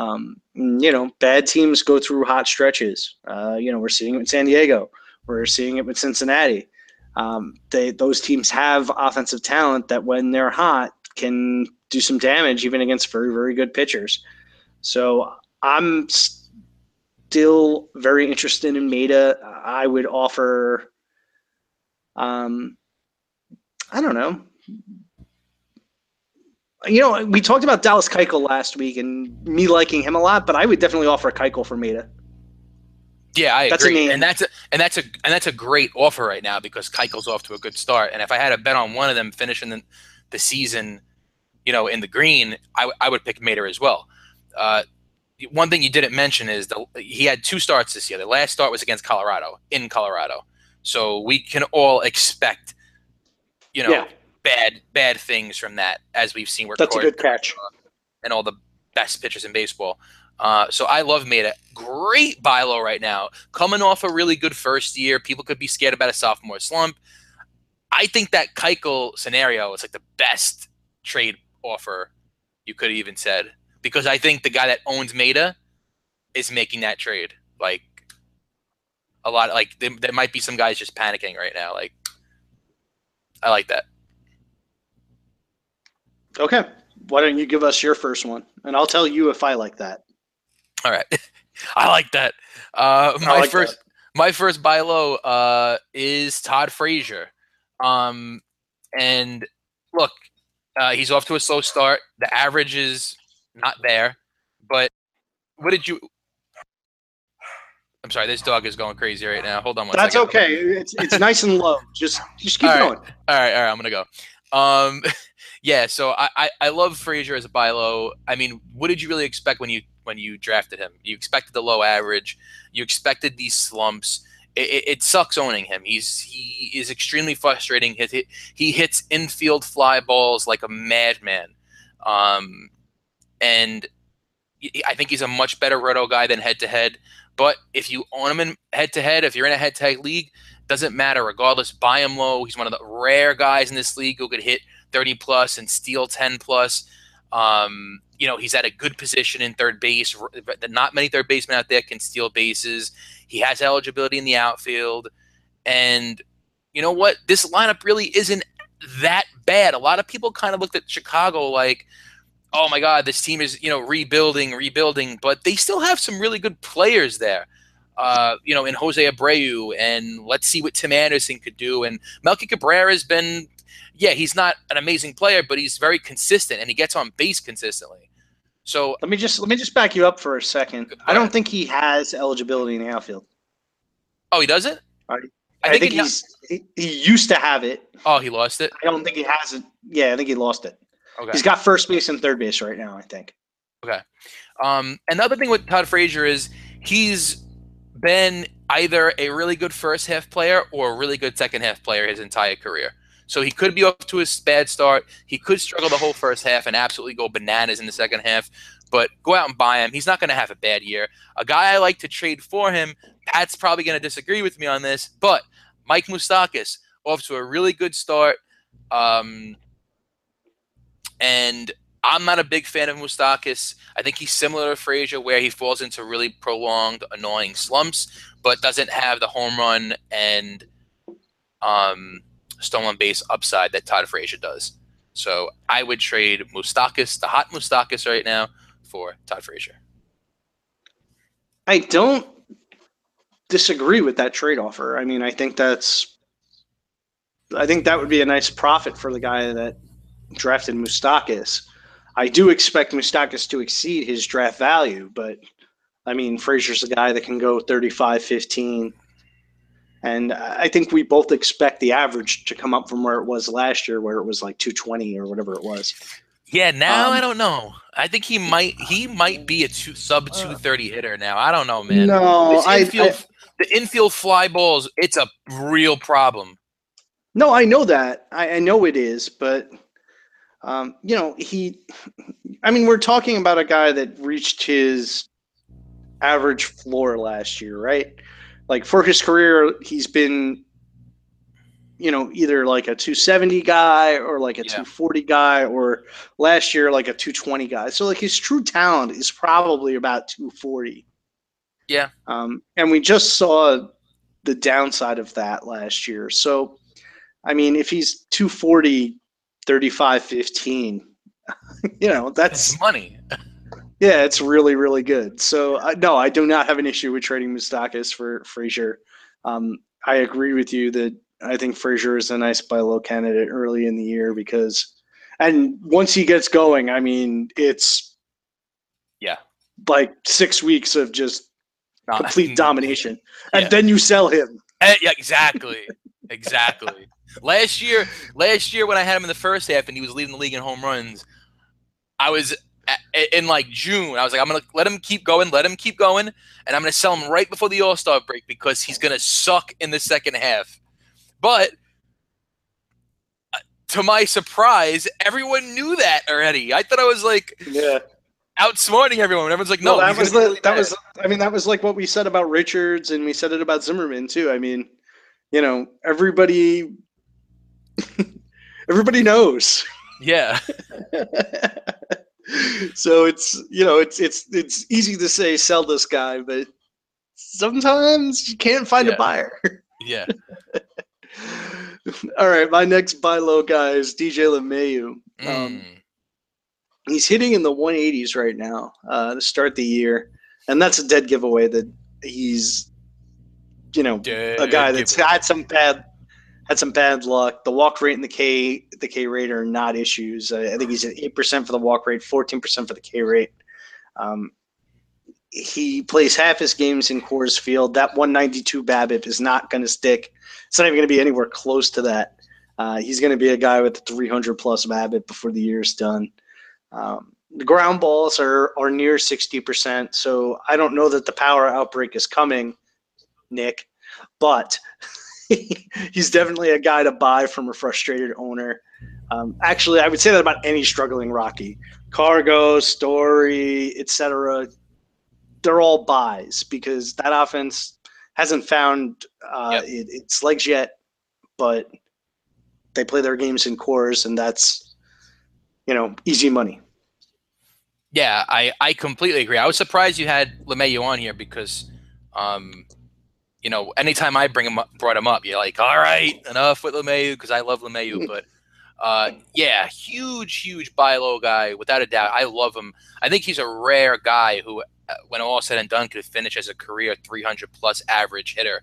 Um, you know, bad teams go through hot stretches. Uh, you know, we're seeing it with San Diego. We're seeing it with Cincinnati. Um, they those teams have offensive talent that when they're hot can do some damage even against very very good pitchers. So I'm still very interested in Maeda. I would offer, um, I don't know, you know, we talked about Dallas Keuchel last week and me liking him a lot, but I would definitely offer Keuchel for Maeda. Yeah, I that's agree, and that's a and that's a and that's a great offer right now because Keuchel's off to a good start. And if I had a bet on one of them finishing the, the season, you know, in the green, I, I would pick Maeda as well. Uh, one thing you didn't mention is the, he had two starts this year. The last start was against Colorado in Colorado, so we can all expect, you know, yeah bad bad things from that, as we've seen. That's a good catch. And all the best pitchers in baseball. Uh, so I love Maeda. Great buy low right now. Coming off a really good first year. People could be scared about a sophomore slump. I think that Keuchel scenario is like the best trade offer you could have even said. Because I think the guy that owns Maeda is making that trade. Like a lot like there, there might be some guys just panicking right now. Like I like that. Okay. Why don't you give us your first one, and I'll tell you if I like that. All right. [LAUGHS] I like that. Uh, my like first, that. My first buy low uh, is Todd Frazier. Um, and look, uh, he's off to a slow start. The average is not there, but what did you? I'm sorry, this dog is going crazy right now. Hold on one That's second. okay. It's it's nice and low. Just just keep All right. going. All right, all right, I'm gonna go. Um, [LAUGHS] yeah, so I, I I love Frazier as a buy low. I mean, what did you really expect when you when you drafted him? You expected the low average. You expected these slumps. It, it, it sucks owning him. He's he is extremely frustrating. He, he, hits infield fly balls like a madman. Um, and I think he's a much better roto guy than head to head. But if you own him in head to head, if you're in a head to head league, doesn't matter. Regardless, buy him low. He's one of the rare guys in this league who could hit 30 plus and steal 10 plus. Um, you know, he's at a good position in third base. Not many third basemen out there can steal bases. He has eligibility in the outfield. And you know what? This lineup really isn't that bad. A lot of people kind of looked at Chicago like, oh my God, this team is, you know, rebuilding, rebuilding, but they still have some really good players there. Uh, you know, in Jose Abreu, and let's see what Tim Anderson could do. And Melky Cabrera has been, yeah, he's not an amazing player, but he's very consistent and he gets on base consistently. So, Let me just let me just back you up for a second. I don't think he has eligibility in the outfield. oh, he doesn't. I, I, I, think, think, he, he's he, he used to have it. oh, he lost it. I don't think he has it. Yeah, I think he lost it. Okay. He's got first base and third base right now. I think. Um, and the other thing with Todd Frazier is he's been either a really good first half player or a really good second half player his entire career. So he could be off to a bad start. He could struggle the whole first half and absolutely go bananas in the second half. But go out and buy him. He's not going to have a bad year. A guy I like to trade for him. Pat's probably going to disagree with me on this, but Mike Moustakas off to a really good start. Um, and I'm not a big fan of Moustakas. I think he's similar to Frazier, where he falls into really prolonged, annoying slumps, but doesn't have the home run and um, stolen base upside that Todd Frazier does. So I would trade Moustakas, the hot Moustakas right now, for Todd Frazier. I don't disagree with that trade offer. I mean, I think that's, I think that would be a nice profit for the guy that drafted Moustakas. I do expect Moustakas to exceed his draft value, but I mean, Frazier's a guy that can go 35 15. And I think we both expect the average to come up from where it was last year, where it was like 220 or whatever it was. Yeah, now Um, I don't know. I think he might he might be a two, sub two thirty hitter now. I don't know, man. No, This I, infield, I the infield fly balls, it's a real problem. No, I know that. I, I know it is, but um, you know, he I mean, we're talking about a guy that reached his average floor last year, right? Like for his career, he's been you know, either like a 270 guy or like a Yeah. 240 guy or last year like a 220 guy. So like his true talent is probably about 240. Yeah. Um, and we just saw the downside of that last year. So, I mean, if he's 240, 35, 15, [LAUGHS] you know, that's, It's money. [LAUGHS] yeah, it's really, really good. So, uh, no, I do not have an issue with trading Moustakas for Frazier. Um, I agree with you that I think Frazier is a nice buy low candidate early in the year because, and once he gets going, I mean, it's Yeah. like six weeks of just Not- complete [LAUGHS] domination, and Yeah. then you sell him. Eh, yeah, exactly. Exactly. [LAUGHS] last year, last year when I had him in the first half and he was leading the league in home runs, I was in like June. I was like, I'm gonna let him keep going, let him keep going, and I'm gonna sell him right before the All Star break because he's gonna suck in the second half. But uh, to my surprise, everyone knew that already. I thought I was like Yeah. outsmarting everyone. Everyone's like, no, No, that was the that bad. was I mean that was like what we said about Richards and we said it about Zimmerman too. I mean, you know, everybody [LAUGHS] everybody knows. yeah, [LAUGHS] so it's you know, it's it's it's easy to say sell this guy, but sometimes you can't find Yeah. a buyer. yeah. [LAUGHS] All right, my next buy low guy is DJ LeMahieu. Um, Mm. he's hitting in the 180s right now uh, to start the year, and that's a dead giveaway that he's you know, a guy that's had some bad had some bad luck. The walk rate and the K the K rate are not issues. I, I think he's at eight percent for the walk rate, fourteen percent for the K rate. Um, he plays half his games in Coors Field. That 192 BABIP is not going to stick. It's not even going to be anywhere close to that. Uh, he's going to be a guy with 300 plus BABIP before the year's done. Um, the ground balls are are near 60%, so I don't know that the power outbreak is coming, Nick, but [LAUGHS] he's definitely a guy to buy from a frustrated owner. Um, actually, I would say that about any struggling Rocky. Cargo, Story, etc. They're all buys because that offense hasn't found uh, yep. it, its legs yet, but they play their games in Coors, and that's you know easy money. Yeah, I, I completely agree. I was surprised you had LeMahieu on here because um, you know, anytime I bring him up, brought him up, you're like, all right, enough with LeMahieu because I love LeMahieu. [LAUGHS] But uh, yeah, huge, huge buy low guy without a doubt. I love him. I think he's a rare guy who, uh, when all said and done, could finish as a career 300 plus average hitter.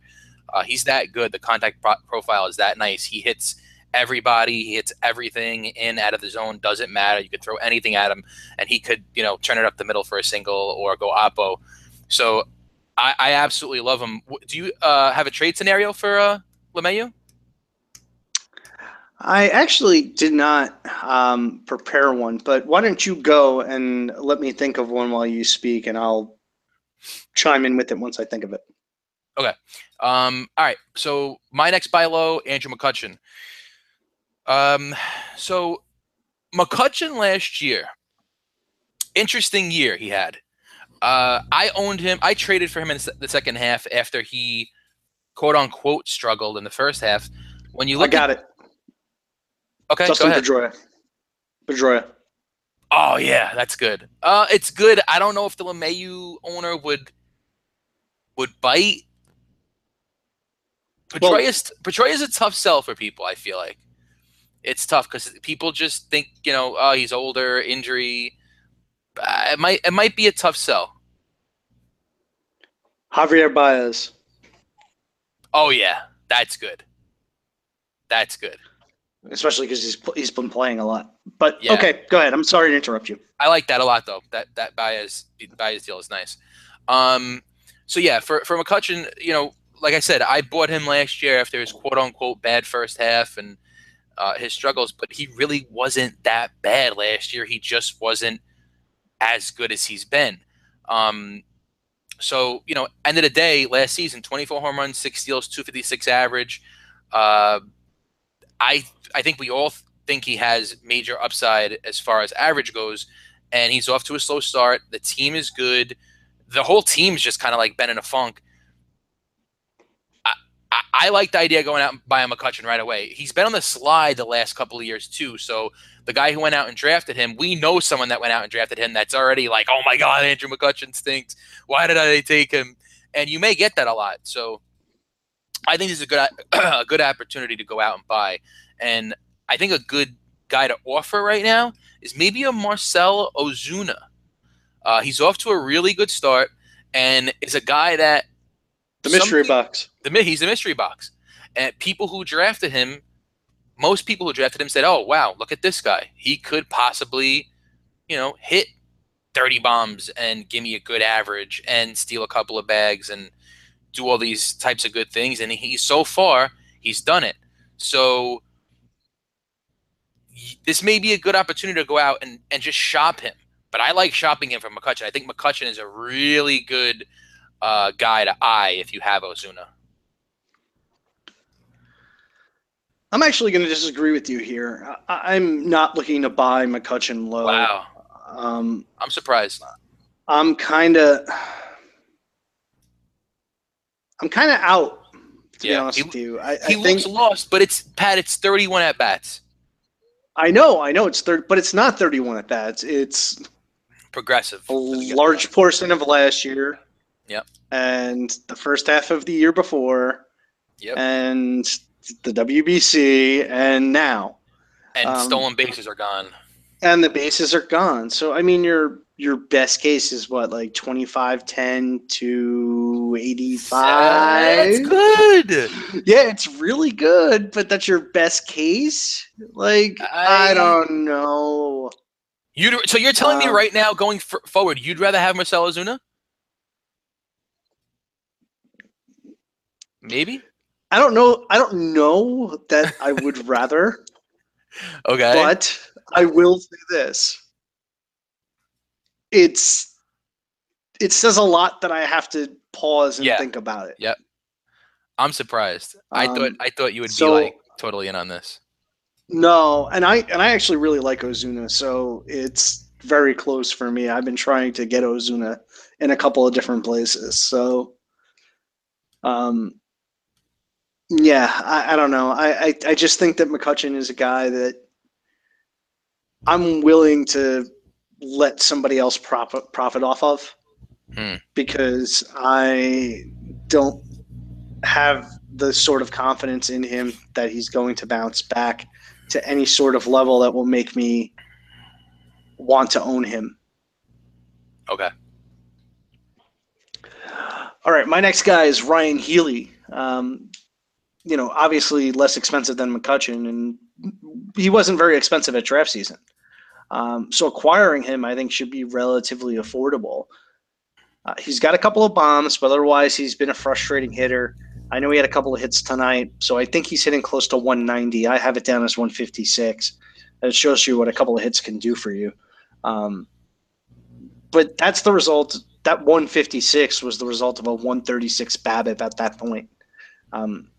Uh, he's that good. The contact pro- profile is that nice. He hits everybody. He hits everything in out of the zone. Doesn't matter. You could throw anything at him, and he could, you know, turn it up the middle for a single or go oppo. So I, I absolutely love him. Do you uh, have a trade scenario for uh, LeMahieu? I actually did not um, prepare one, but why don't you go and let me think of one while you speak, and I'll chime in with it once I think of it. Okay. Um, all right. So my next buy low, Andrew McCutchen. Um, so McCutchen last year, interesting year he had. Uh, I owned him. I traded for him in the second half after he, quote unquote, struggled in the first half. When you look, I got at, it. Okay, Dustin Pedroia. Pedroia. Oh yeah, that's good. Uh, it's good. I don't know if the LeMahieu owner would would bite. Pedroia well, is a tough sell for people. I feel like it's tough because people just think you know, oh, he's older, injury it might it might be a tough sell. Javier Baez. Oh yeah, that's good. That's good. Especially because he's he's been playing a lot. But yeah. okay, go ahead. I'm sorry to interrupt you. I like that a lot though. That that Baez Baez deal is nice. Um, so yeah, for for McCutchen, you know, like I said, I bought him last year after his quote unquote bad first half and uh, his struggles, but he really wasn't that bad last year. He just wasn't as good as he's been. Um, so you know, end of the day, last season, 24 home runs, six steals, 256 average. Uh, I I think we all think he has major upside as far as average goes, and he's off to a slow start. The team is good. The whole team's just kind of like been in a funk. I, I, like the idea of going out and buying McCutchen right away. He's been on the slide the last couple of years too. So the guy who went out and drafted him, we know someone that went out and drafted him that's already like, oh my God, Andrew McCutchen stinks. Why did I take him? And you may get that a lot. So I think this is a good [CLEARS THROAT] a good opportunity to go out and buy. And I think a good guy to offer right now is maybe a Marcell Ozuna. Uh, he's off to a really good start and is a guy that the mystery box. The he's the mystery box, and people who drafted him, most people who drafted him said, "Oh wow, look at this guy. He could possibly, you know, hit 30 bombs and give me a good average and steal a couple of bags and do all these types of good things." And he's so far he's done it. So this may be a good opportunity to go out and, and just shop him. But I like shopping him for McCutchen. I think McCutchen is a really good uh, guy to eye if you have Ozuna. I'm actually going to disagree with you here. I- am not looking to buy McCutchen low. Wow. Um, I'm surprised. Not. I'm kind of, I'm kind of out. To yeah. be honest he, with you, I, he I looks think, lost, but it's Pat. It's 31 at bats. I know, I know. It's third, but it's not 31 at bats. It's progressive. A large portion of last year. Yep. And the first half of the year before. Yep. And the WBC, and now. And um, stolen bases are gone. and the bases are gone. So I mean, your your best case is what like 25 10 to 85 That's good. yeah it's really good but that's your best case like i, I- don't know You so you're telling me Um, right now, going f- forward, you'd rather have Marcell Ozuna? Maybe. i don't know i don't know that i would [LAUGHS] rather Okay. but i will say this it's it says a lot that i have to pause and Yeah. think about it Yep. I'm surprised. I thought Um, I thought you would so- be like totally in on this. No, and I and I actually really like Ozuna, so it's very close for me. I've been trying to get Ozuna in a couple of different places. So um yeah, I, I don't know. I, I I just think that McCutchen is a guy that I'm willing to let somebody else profit profit off of Hmm. because I don't have the sort of confidence in him that he's going to bounce back to any sort of level that will make me want to own him. Okay. All right, my next guy is Ryan Healy. Um, you know, obviously less expensive than McCutchen, and he wasn't very expensive at draft season. Um, so acquiring him, I think, should be relatively affordable. Uh, he's got a couple of bombs, but otherwise, he's been a frustrating hitter. I know he had a couple of hits tonight, so I think he's hitting close to 190. I have it down as 156. It shows you what a couple of hits can do for you. Um, but that's the result. That 156 was the result of a 136 BABIP at that point. Um,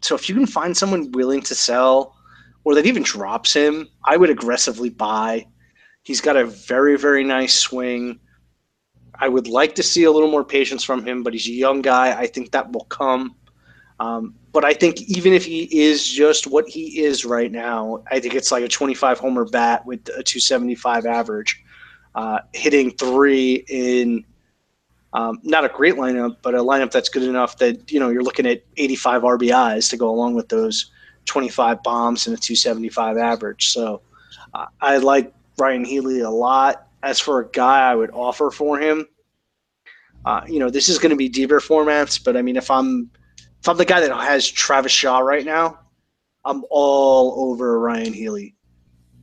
so if you can find someone willing to sell, or that even drops him, I would aggressively buy. He's got a very very nice swing. I would like to see a little more patience from him, but he's a young guy. I think that will come. Um, but I think even if he is just what he is right now, I think it's like a 25 homer bat with a 275 average, uh, hitting three in um, not a great lineup, but a lineup that's good enough that you know you're looking at 85 RBIs to go along with those 25 bombs and a 275 average. So uh, I like Ryan Healy a lot. As for a guy I would offer for him, uh, you know, this is going to be deeper formats, but I mean, if I'm if I'm the guy that has Travis Shaw right now, I'm all over Ryan Healy.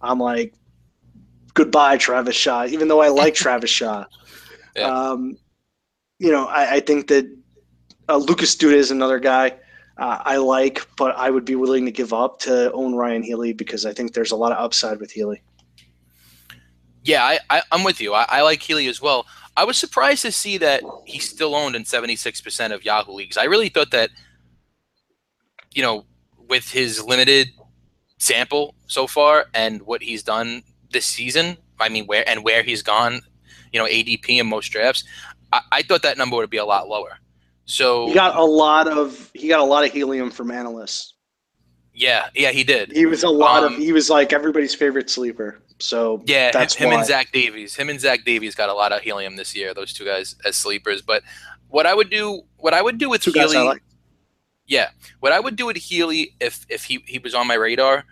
I'm like, goodbye, Travis Shaw. Even though I like [LAUGHS] Travis Shaw, Yeah. um, you know, I, I think that uh, Lucas Duda is another guy uh, I like, but I would be willing to give up to own Ryan Healy because I think there's a lot of upside with Healy. Yeah, I, I'm with you. I, I like Healy as well. I was surprised to see that he's still owned in 76% of Yahoo leagues. I really thought that, you know, with his limited sample so far and what he's done this season, I mean, where and where he's gone, you know, ADP in most drafts, I, I thought that number would be a lot lower. So He got a lot of he got a lot of helium from analysts. yeah, yeah, he did. He was a lot Um, of he was like everybody's favorite sleeper. So Yeah, him, that's him why. and Zach Davies. Him and Zach Davies got a lot of helium this year. Those two guys as sleepers. But what I would do, what I would do with Two Healy, like. yeah, what I would do with Healy if if he he was on my radar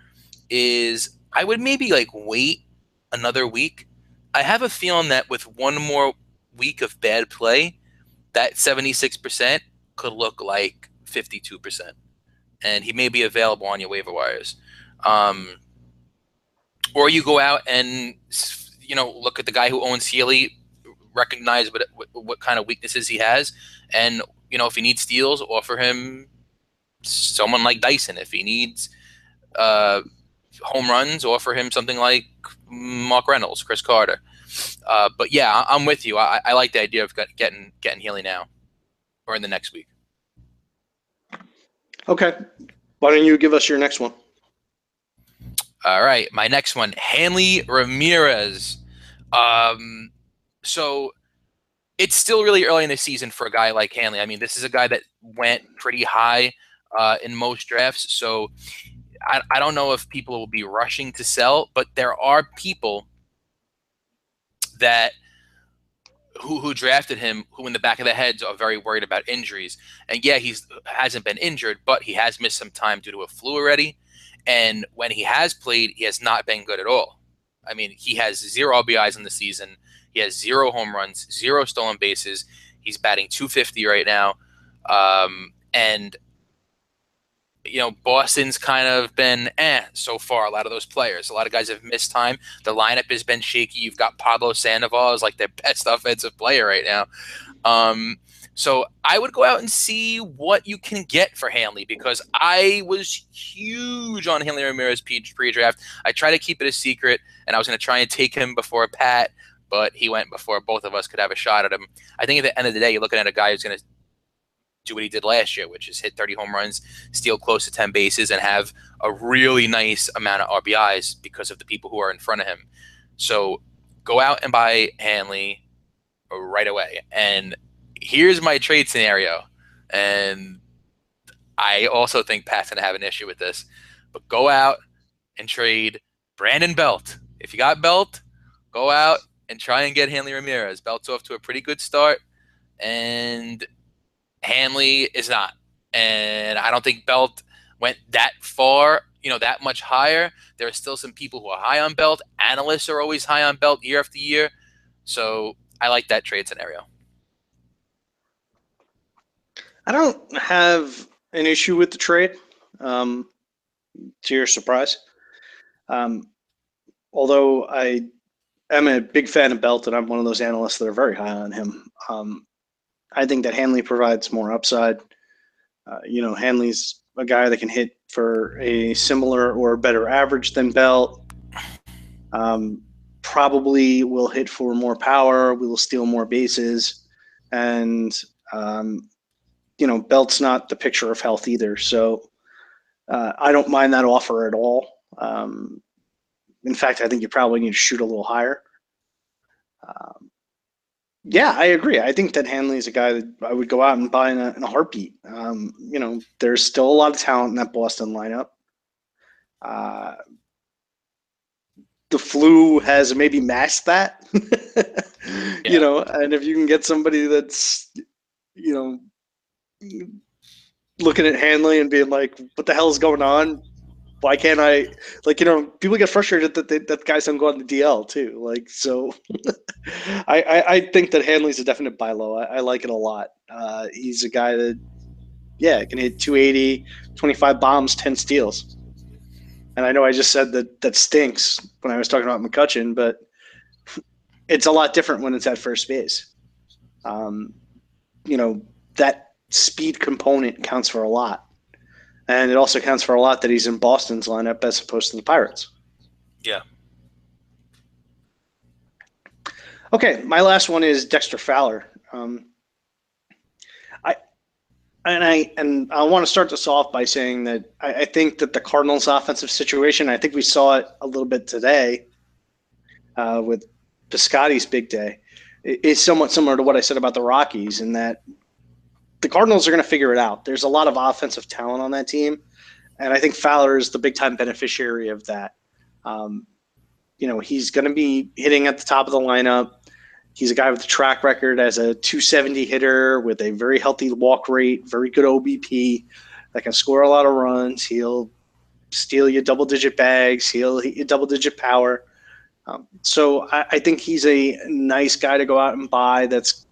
is I would maybe like wait another week. I have a feeling that with one more week of bad play, that seventy six percent could look like fifty two percent, and he may be available on your waiver wires. Um, or you go out and you know look at the guy who owns Healy, recognize what what, what kind of weaknesses he has, and you know if he needs steals, offer him someone like Dyson. If he needs uh, home runs, offer him something like Mark Reynolds, Chris Carter. Uh, but yeah, I'm with you. I, I like the idea of getting getting Healy now or in the next week. Okay. Why don't you give us your next one? All right, my next one, Hanley Ramirez. Um, so it's still really early in the season for a guy like Hanley. I mean, this is a guy that went pretty high uh, in most drafts, so I, I don't know if people will be rushing to sell, but there are people that who who drafted him who in the back of their heads are very worried about injuries. And yeah, he's hasn't been injured, but he has missed some time due to a flu already. And when he has played, he has not been good at all. I mean, he has zero RBIs in the season. He has zero home runs, zero stolen bases. He's batting 250 right now. Um, and you know, Boston's kind of been eh so far. A lot of those players, a lot of guys have missed time. The lineup has been shaky. You've got Pablo Sandoval as like their best [LAUGHS] offensive player right now. Um, so I would go out and see what you can get for Hanley because I was huge on Hanley Ramirez pre-draft. I try to keep it a secret, and I was going to try and take him before Pat, but he went before both of us could have a shot at him. I think at the end of the day, you're looking at a guy who's going to do what he did last year, which is hit 30 home runs, steal close to 10 bases, and have a really nice amount of RBIs because of the people who are in front of him. So go out and buy Hanley right away. And here's my trade scenario. And I also think Pat's going to have an issue with this. But go out and trade Brandon Belt. If you got Belt, go out and try and get Hanley Ramirez. Belt's off to a pretty good start. And Hanley is not. And I don't think Belt went that far, you know, that much higher. There are still some people who are high on Belt. Analysts are always high on Belt year after year. So I like that trade scenario. I don't have an issue with the trade, um, to your surprise. Um, although I am a big fan of Belt, and I'm one of those analysts that are very high on him. Um, I think that Hanley provides more upside. Uh, you know, Hanley's a guy that can hit for a similar or better average than Belt. Um, probably will hit for more power. We will steal more bases, and um, you know, Belt's not the picture of health either. So uh, I don't mind that offer at all. Um, in fact, I think you probably need to shoot a little higher. Yeah, I agree. I think that Hanley is a guy that I would go out and buy in a, in a heartbeat. Um, you know, there's still a lot of talent in that Boston lineup. Uh, the flu has maybe masked that, [LAUGHS] yeah. you know, and if you can get somebody that's, you know, looking at Hanley and being like, what the hell is going on? Why can't I? Like you know, people get frustrated that they, that guys don't go on the DL too. Like so, [LAUGHS] I, I, I think that Hanley's a definite buy low. I, I like it a lot. Uh, he's a guy that yeah can hit 280, 25 bombs, 10 steals. And I know I just said that that stinks when I was talking about McCutchen, but [LAUGHS] it's a lot different when it's at first base. Um, you know that speed component counts for a lot and it also counts for a lot that he's in Boston's lineup as opposed to the Pirates. Yeah. Okay, my last one is Dexter Fowler. Um, I and I and I want to start this off by saying that I, I, think that the Cardinals' offensive situation. I think we saw it a little bit today uh, with Piscotty's big day. Is somewhat similar to what I said about the Rockies, in that the Cardinals are going to figure it out. There's a lot of offensive talent on that team, and I think Fowler is the big time beneficiary of that. Um, you know, he's going to be hitting at the top of the lineup. He's a guy with a track record as a 270 hitter with a very healthy walk rate, very good OBP that can score a lot of runs. He'll steal you double digit bags. He'll hit you double digit power. Um, so I, I, think he's a nice guy to go out and buy. That's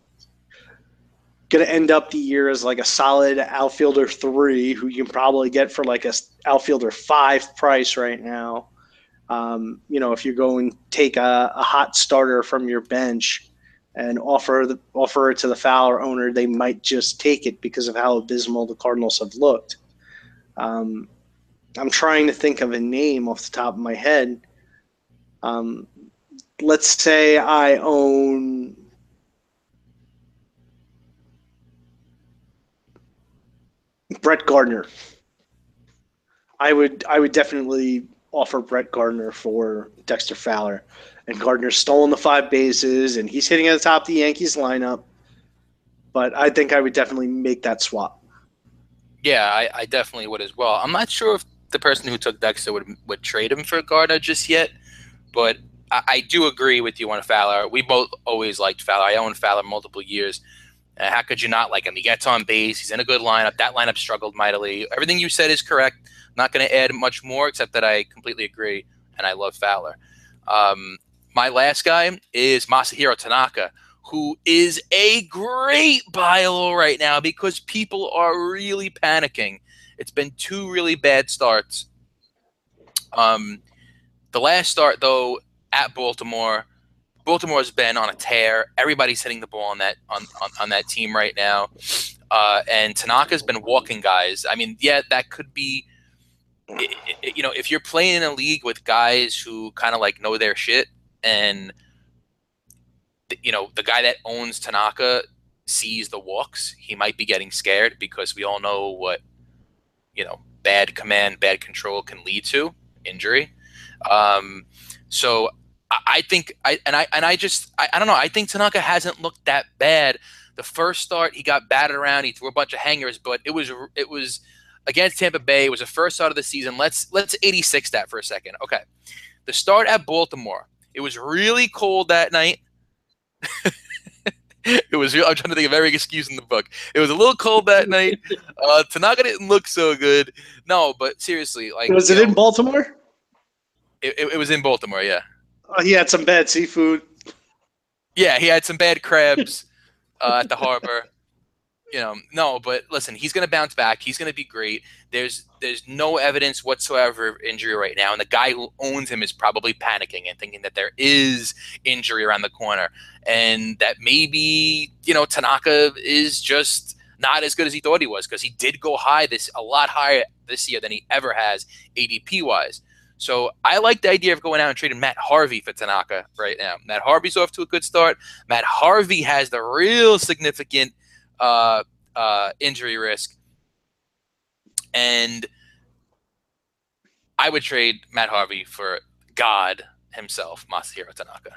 going to end up the year as like a solid outfielder three, who you can probably get for like a outfielder five price right now. Um, you know, if you're going take a, a, hot starter from your bench and offer the offer it to the Fowler owner, they might just take it because of how abysmal the Cardinals have looked. Um, I'm trying to think of a name off the top of my head. Um, let's say I own Brett Gardner. I would I would definitely offer Brett Gardner for Dexter Fowler. And Gardner's stolen the five bases and he's hitting at the top of the Yankees lineup. But I think I would definitely make that swap. Yeah, I, I definitely would as well. I'm not sure if the person who took Dexter would would trade him for Gardner just yet, but I, I do agree with you on Fowler. We both always liked Fowler. I owned Fowler multiple years. Uh, how could you not like him? He gets on base. He's in a good lineup. That lineup struggled mightily. Everything you said is correct. Not going to add much more, except that I completely agree, and I love Fowler. Um, my last guy is Masahiro Tanaka, who is a great buy low right now because people are really panicking. It's been two really bad starts. Um, the last start though at Baltimore, Baltimore's been on a tear. Everybody's hitting the ball on that on, on, on that team right now. Uh, and Tanaka's been walking guys. I mean, yeah, that could be it, it, you know, if you're playing in a league with guys who kind of like know their shit and you know, the guy that owns Tanaka sees the walks, he might be getting scared because we all know what you know, bad command, bad control can lead to injury. Um, so I think I and I and I just I, I don't know. I think Tanaka hasn't looked that bad. The first start he got batted around. He threw a bunch of hangers, but it was it was against Tampa Bay. It was the first start of the season. Let's let's 86 that for a second. Okay, the start at Baltimore. It was really cold that night. [LAUGHS] it was. I'm trying to think of every excuse in the book. It was a little cold that night. Uh, Tanaka didn't look so good. No, but seriously, like was it know, in Baltimore? It, it, it was in Baltimore. Yeah. Oh, he had some bad seafood. Yeah, he had some bad crabs uh, at the harbor. You know, no, but listen, he's going to bounce back. He's going to be great. There's there's no evidence whatsoever of injury right now, and the guy who owns him is probably panicking and thinking that there is injury around the corner, and that maybe you know Tanaka is just not as good as he thought he was because he did go high this a lot higher this year than he ever has ADP wise. So I like the idea of going out and trading Matt Harvey for Tanaka right now. Matt Harvey's off to a good start. Matt Harvey has the real significant uh, uh, injury risk, and I would trade Matt Harvey for God himself, Masahiro Tanaka.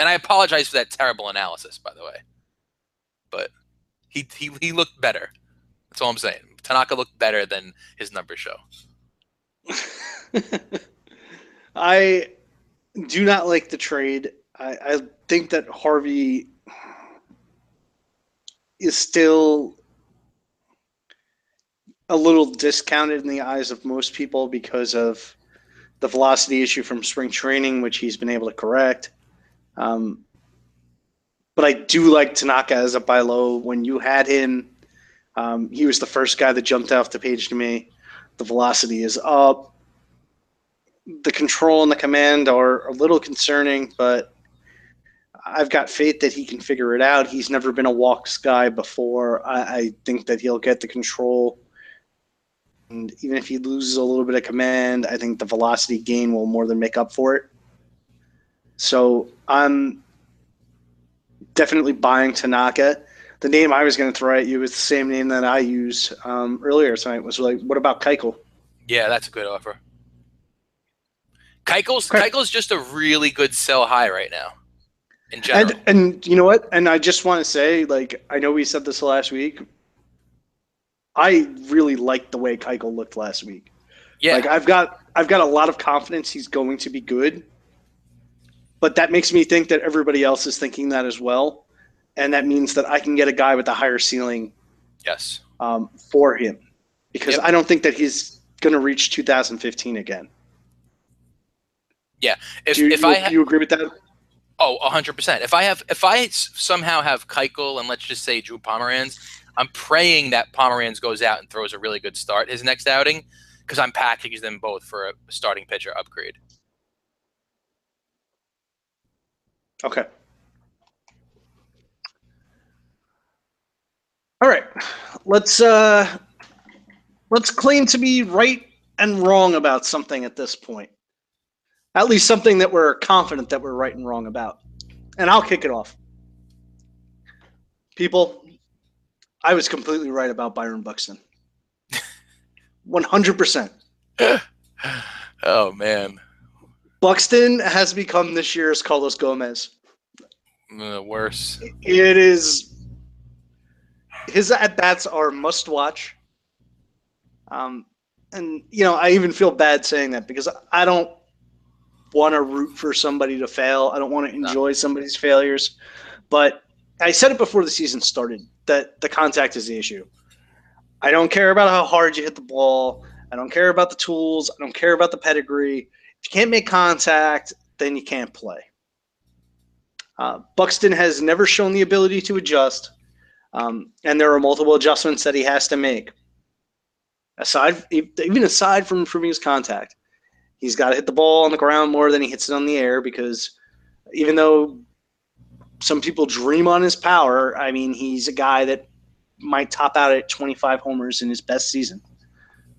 And I apologize for that terrible analysis, by the way. But he he, he looked better. That's all I'm saying. Tanaka looked better than his numbers show. [LAUGHS] I do not like the trade. I, I think that Harvey is still a little discounted in the eyes of most people because of the velocity issue from spring training, which he's been able to correct. Um, but I do like Tanaka as a buy low. When you had him, um, he was the first guy that jumped off the page to me. The velocity is up. The control and the command are a little concerning, but I've got faith that he can figure it out. He's never been a walks guy before. I, I think that he'll get the control. And even if he loses a little bit of command, I think the velocity gain will more than make up for it. So I'm definitely buying Tanaka. The name I was going to throw at you is the same name that I used um, earlier tonight. Was like, what about Keuchel? Yeah, that's a good offer. Keuchel's okay. Keuchel's just a really good sell high right now. In general. And, and you know what? And I just want to say, like, I know we said this last week. I really liked the way Keuchel looked last week. Yeah. Like I've got I've got a lot of confidence he's going to be good. But that makes me think that everybody else is thinking that as well and that means that I can get a guy with a higher ceiling. Yes. Um, for him, because yep. I don't think that he's going to reach 2015 again. Yeah. If you, if you, I ha- you agree with that. Oh, hundred percent. If I have, if I somehow have Keuchel and let's just say Drew Pomeranz, I'm praying that Pomeranz goes out and throws a really good start his next outing because I'm packaging them both for a starting pitcher upgrade. Okay. All right, let's uh, let's claim to be right and wrong about something at this point. At least something that we're confident that we're right and wrong about. And I'll kick it off. People, I was completely right about Byron Buxton. 100%. [SIGHS] oh, man. Buxton has become this year's Carlos Gomez. Uh, worse. It is his at bats are must watch. Um, and you know, I even feel bad saying that because I don't want to root for somebody to fail. I don't want to enjoy somebody's failures. But I said it before the season started that the contact is the issue. I don't care about how hard you hit the ball. I don't care about the tools. I don't care about the pedigree. If you can't make contact, then you can't play. Uh, Buxton has never shown the ability to adjust, um, and there are multiple adjustments that he has to make. Aside, even aside from improving his contact, he's got to hit the ball on the ground more than he hits it on the air because even though some people dream on his power, I mean, he's a guy that might top out at 25 homers in his best season.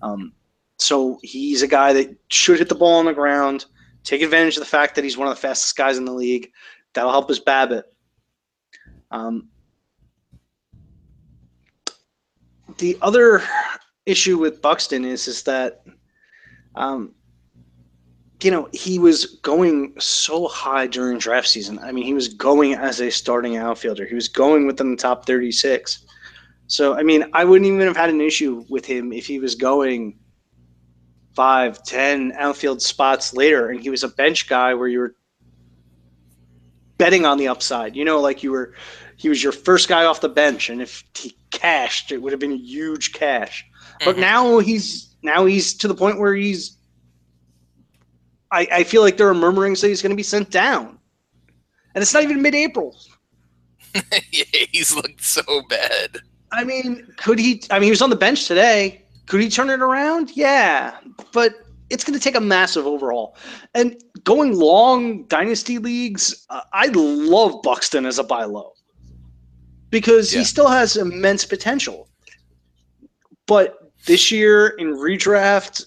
Um, so he's a guy that should hit the ball on the ground, take advantage of the fact that he's one of the fastest guys in the league. That'll help his BABIP. Um, the other issue with Buxton is is that, um, you know, he was going so high during draft season. I mean, he was going as a starting outfielder. He was going within the top 36. So, I mean, I wouldn't even have had an issue with him if he was going five, ten outfield spots later, and he was a bench guy where you were betting on the upside. You know, like you were, he was your first guy off the bench, and if he cashed, it would have been a huge cash. Mm-hmm. But now he's now he's to the point where he's. I, I feel like there are murmurings that he's going to be sent down, and it's not even mid-April. [LAUGHS] yeah, he's looked so bad. I mean, could he? I mean, he was on the bench today. Could he turn it around? Yeah, but it's going to take a massive overhaul. And going long dynasty leagues, uh, I love Buxton as a buy low because yeah. he still has immense potential. But this year in redraft,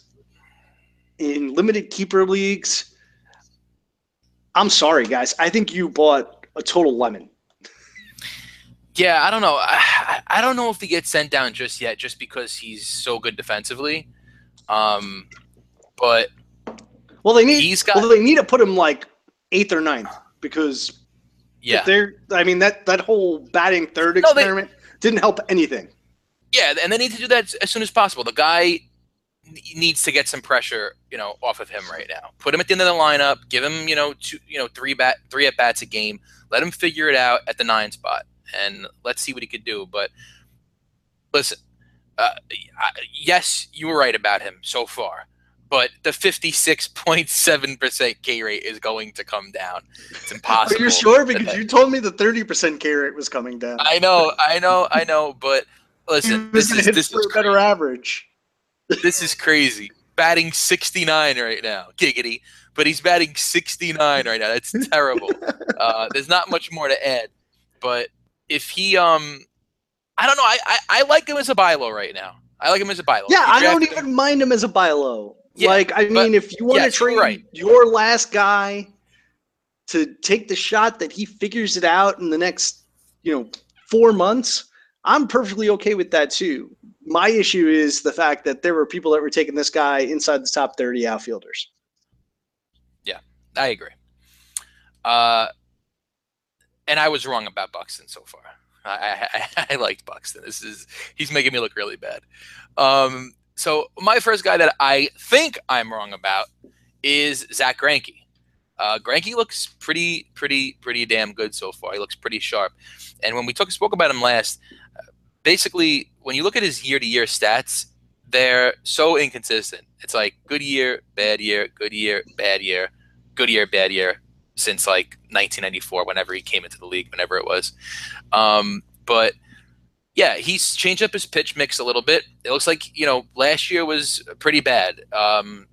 in limited keeper leagues, I'm sorry, guys. I think you bought a total lemon. Yeah, I don't know. [SIGHS] I, I don't know if he gets sent down just yet, just because he's so good defensively. Um, but well, they need he's got. Well, they need to put him like eighth or ninth because yeah, they're. I mean that that whole batting third experiment they, didn't help anything. Yeah, and they need to do that as soon as possible. The guy needs to get some pressure, you know, off of him right now. Put him at the end of the lineup. Give him, you know, two, you know, three bat, three at bats a game. Let him figure it out at the nine spot and let's see what he could do. But listen, uh, yes, you were right about him so far, but the 56.7% K rate is going to come down. It's impossible. Are you sure? Because you told me the 30% K rate was coming down. I know, I know, I know, but listen, [LAUGHS] this is, this is a better average. This is crazy. Batting 69 right now. Giggity. But he's batting 69 right now. That's terrible. [LAUGHS] Uh, there's not much more to add. But if he um I don't know, I, I, I like him as a buy low right now. I like him as a buy low. Yeah, I don't even him. mind him as a buy low. Yeah, like I mean if you want to trade right. your last guy to take the shot that he figures it out in the next, you know, four months, I'm perfectly okay with that too. My issue is the fact that there were people that were taking this guy inside the top 30 outfielders. Yeah, I agree. Uh, and I was wrong about Buxton so far. I, I, [LAUGHS] I liked Buxton. This is he's making me look really bad. Um, so my first guy that I think I'm wrong about is Zack Greinke. Uh, Greinke looks pretty, pretty, pretty damn good so far. He looks pretty sharp. And when we took spoke about him last, uh, basically when you look at his year-to-year stats, they're so inconsistent. It's like good year, bad year, good year, bad year, good year, bad year, since like 1994, whenever he came into the league, whenever it was. Um, but yeah, he's changed up his pitch mix a little bit. It looks like you know last year was pretty bad. Um,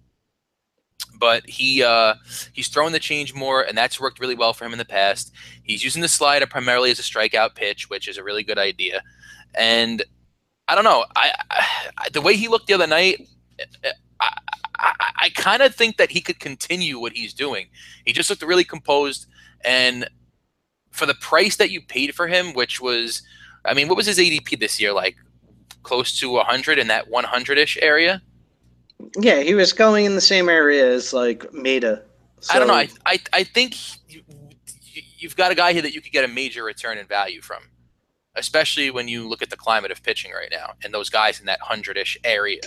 but he uh, he's thrown the change more, and that's worked really well for him in the past. He's using the slider primarily as a strikeout pitch, which is a really good idea. And I don't know, I, I the way he looked the other night, I, I, I kind of think that he could continue what he's doing. He just looked really composed, and for the price that you paid for him, which was, I mean, what was his ADP this year? Like close to 100 in that 100 ish area. Yeah, he was going in the same area as like Maeda. So. I don't know. I I, I think you, you've got a guy here that you could get a major return in value from, especially when you look at the climate of pitching right now and those guys in that hundred ish area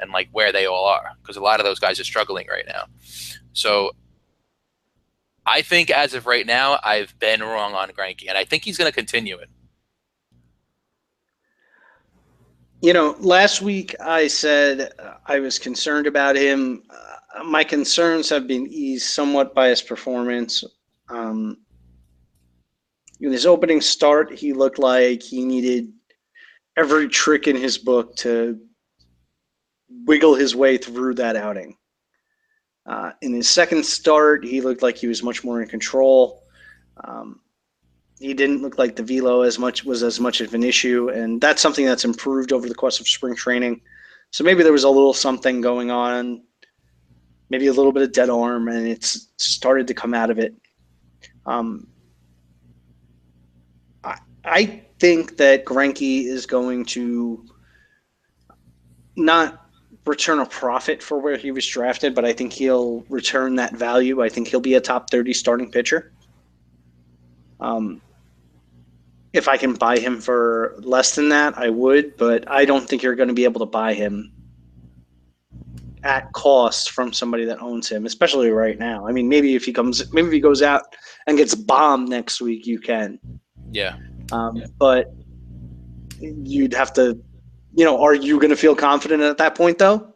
and like where they all are because a lot of those guys are struggling right now. So I think as of right now, I've been wrong on Greinke, and I think he's going to continue it. You know, last week I said I was concerned about him. Uh, my concerns have been eased somewhat by his performance. Um, in his opening start, he looked like he needed every trick in his book to wiggle his way through that outing. Uh, in his second start, he looked like he was much more in control. Um, he didn't look like the velo as much was as much of an issue, and that's something that's improved over the course of spring training. So maybe there was a little something going on, maybe a little bit of dead arm, and it's started to come out of it. Um, I, I think that Greinke is going to not return a profit for where he was drafted, but I think he'll return that value. I think he'll be a top 30 starting pitcher. Um, if I can buy him for less than that, I would, but I don't think you're going to be able to buy him at cost from somebody that owns him, especially right now. I mean, maybe if he comes, maybe if he goes out and gets bombed next week, you can. Yeah. Um, but you'd have to you know, are you going to feel confident at that point though?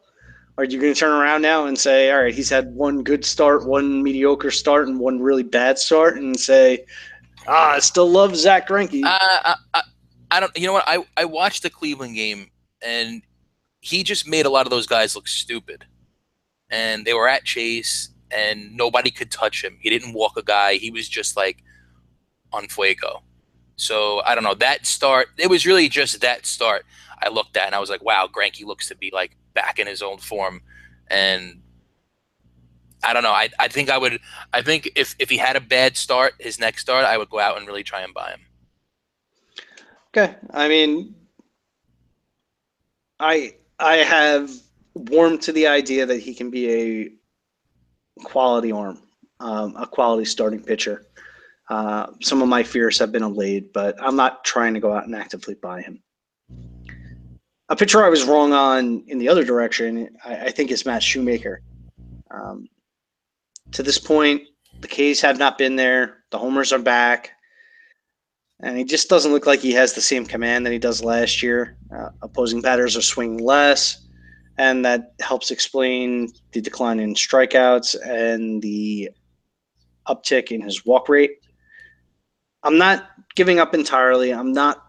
Are you going to turn around now and say, all right, he's had one good start, one mediocre start, and one really bad start, and say, ah, I still love Zack Greinke? Uh, I, I, I don't. You know what? I I watched the Cleveland game, and he just made a lot of those guys look stupid. And they were at Chase, and nobody could touch him. He didn't walk a guy. He was just like on fuego. So I don't know that start. It was really just that start. I looked at and I was like, wow, Greinke looks to be like back in his own form. And I don't know. I, I think I would. I think if, if he had a bad start, his next start, I would go out and really try and buy him. Okay. I mean, I I have warmed to the idea that he can be a quality arm, um, a quality starting pitcher. Uh, some of my fears have been allayed, but I'm not trying to go out and actively buy him. A pitcher I was wrong on in the other direction, I, I think, is Matt Shoemaker. Um, to this point, the K's have not been there. The homers are back. And he just doesn't look like he has the same command that he does last year. Uh, opposing batters are swinging less, and that helps explain the decline in strikeouts and the uptick in his walk rate. I'm not giving up entirely. I'm not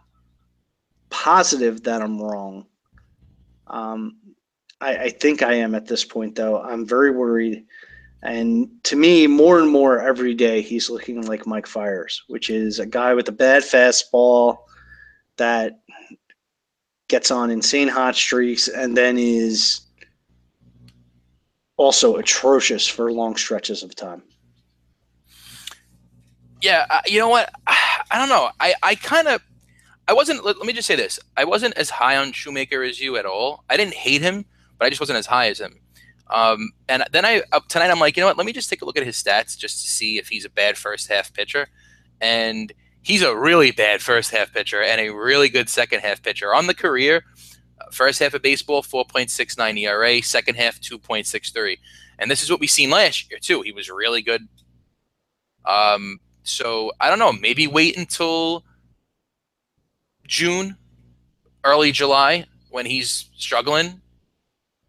positive that I'm wrong. Um, I, I think I am at this point, though. I'm very worried. And to me, more and more every day, he's looking like Mike Fiers, which is a guy with a bad fastball that gets on insane hot streaks and then is also atrocious for long stretches of time. Yeah, uh, you know what? [SIGHS] I don't know. I, I kind of I wasn't. Let, let, me just say this: I wasn't as high on Shoemaker as you at all. I didn't hate him, but I just wasn't as high as him. Um, and then I tonight, I'm like, you know what? Let me just take a look at his stats just to see if he's a bad first half pitcher. And he's a really bad first half pitcher and a really good second half pitcher on the career. Uh, first half of baseball, 4.69 ERA. Second half, 2.63. And this is what we seen last year too. He was really good. Um, so I don't know. Maybe wait until June, early July when he's struggling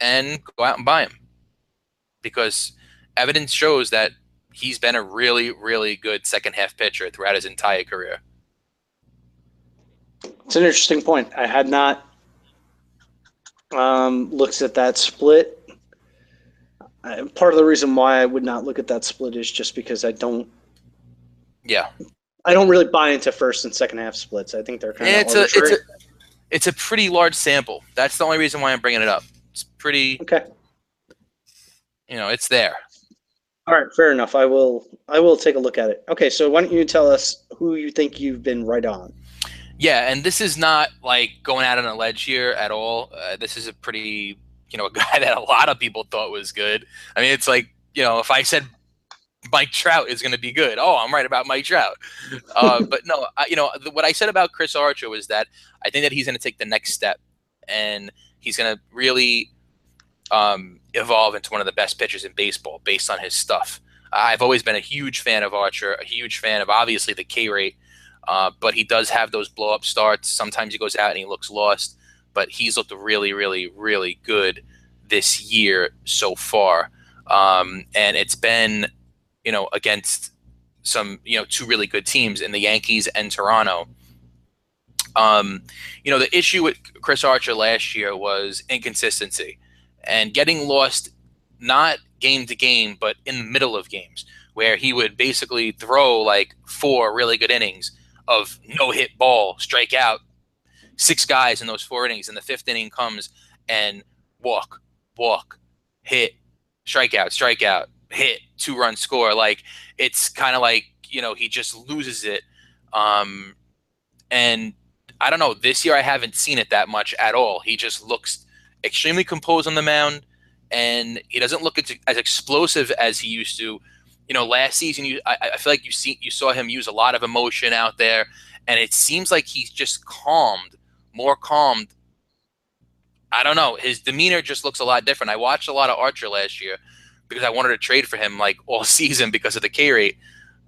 and go out and buy him because evidence shows that he's been a really, really good second half pitcher throughout his entire career. It's an interesting point. I had not um, looked at that split. I, part of the reason why I would not look at that split is just because I don't. Yeah. I don't really buy into first and second half splits. I think they're kind of it's a, it's a it's a pretty large sample. That's the only reason why I'm bringing it up. It's pretty okay. You know, it's there. All right, fair enough. I will I will take a look at it. Okay, so why don't you tell us who you think you've been right on? Yeah, and this is not like going out on a ledge here at all. Uh, this is a pretty, you know, a [LAUGHS] guy that a lot of people thought was good. I mean, it's like, you know, if I said Mike Trout is going to be good. Oh, I'm right about Mike Trout. Uh, [LAUGHS] but no, I, you know what I said about Chris Archer was that I think that he's going to take the next step, and he's going to really um, evolve into one of the best pitchers in baseball based on his stuff. I've always been a huge fan of Archer, a huge fan of obviously the K rate, uh, but he does have those blow up starts. Sometimes he goes out and he looks lost, but he's looked really, really, really good this year so far. um, and it's been you know against some you know two really good teams in the Yankees and Toronto. Um, you know the issue with Chris Archer last year was inconsistency and getting lost not game to game but in the middle of games where he would basically throw like four really good innings of no hit ball, strike out six guys in those four innings, and the fifth inning comes and walk, walk, hit, strike out, strike out, hit, two run score. Like it's kind of like you know he just loses it. Um, and I don't know. This year I haven't seen it that much at all. He just looks extremely composed on the mound, and he doesn't look as explosive as he used to. You know, last season you I, I feel like you see you saw him use a lot of emotion out there, and it seems like he's just calmed, more calmed I don't know. His demeanor just looks a lot different. I watched a lot of Archer last year because I wanted to trade for him like all [LAUGHS] season because of the K rate.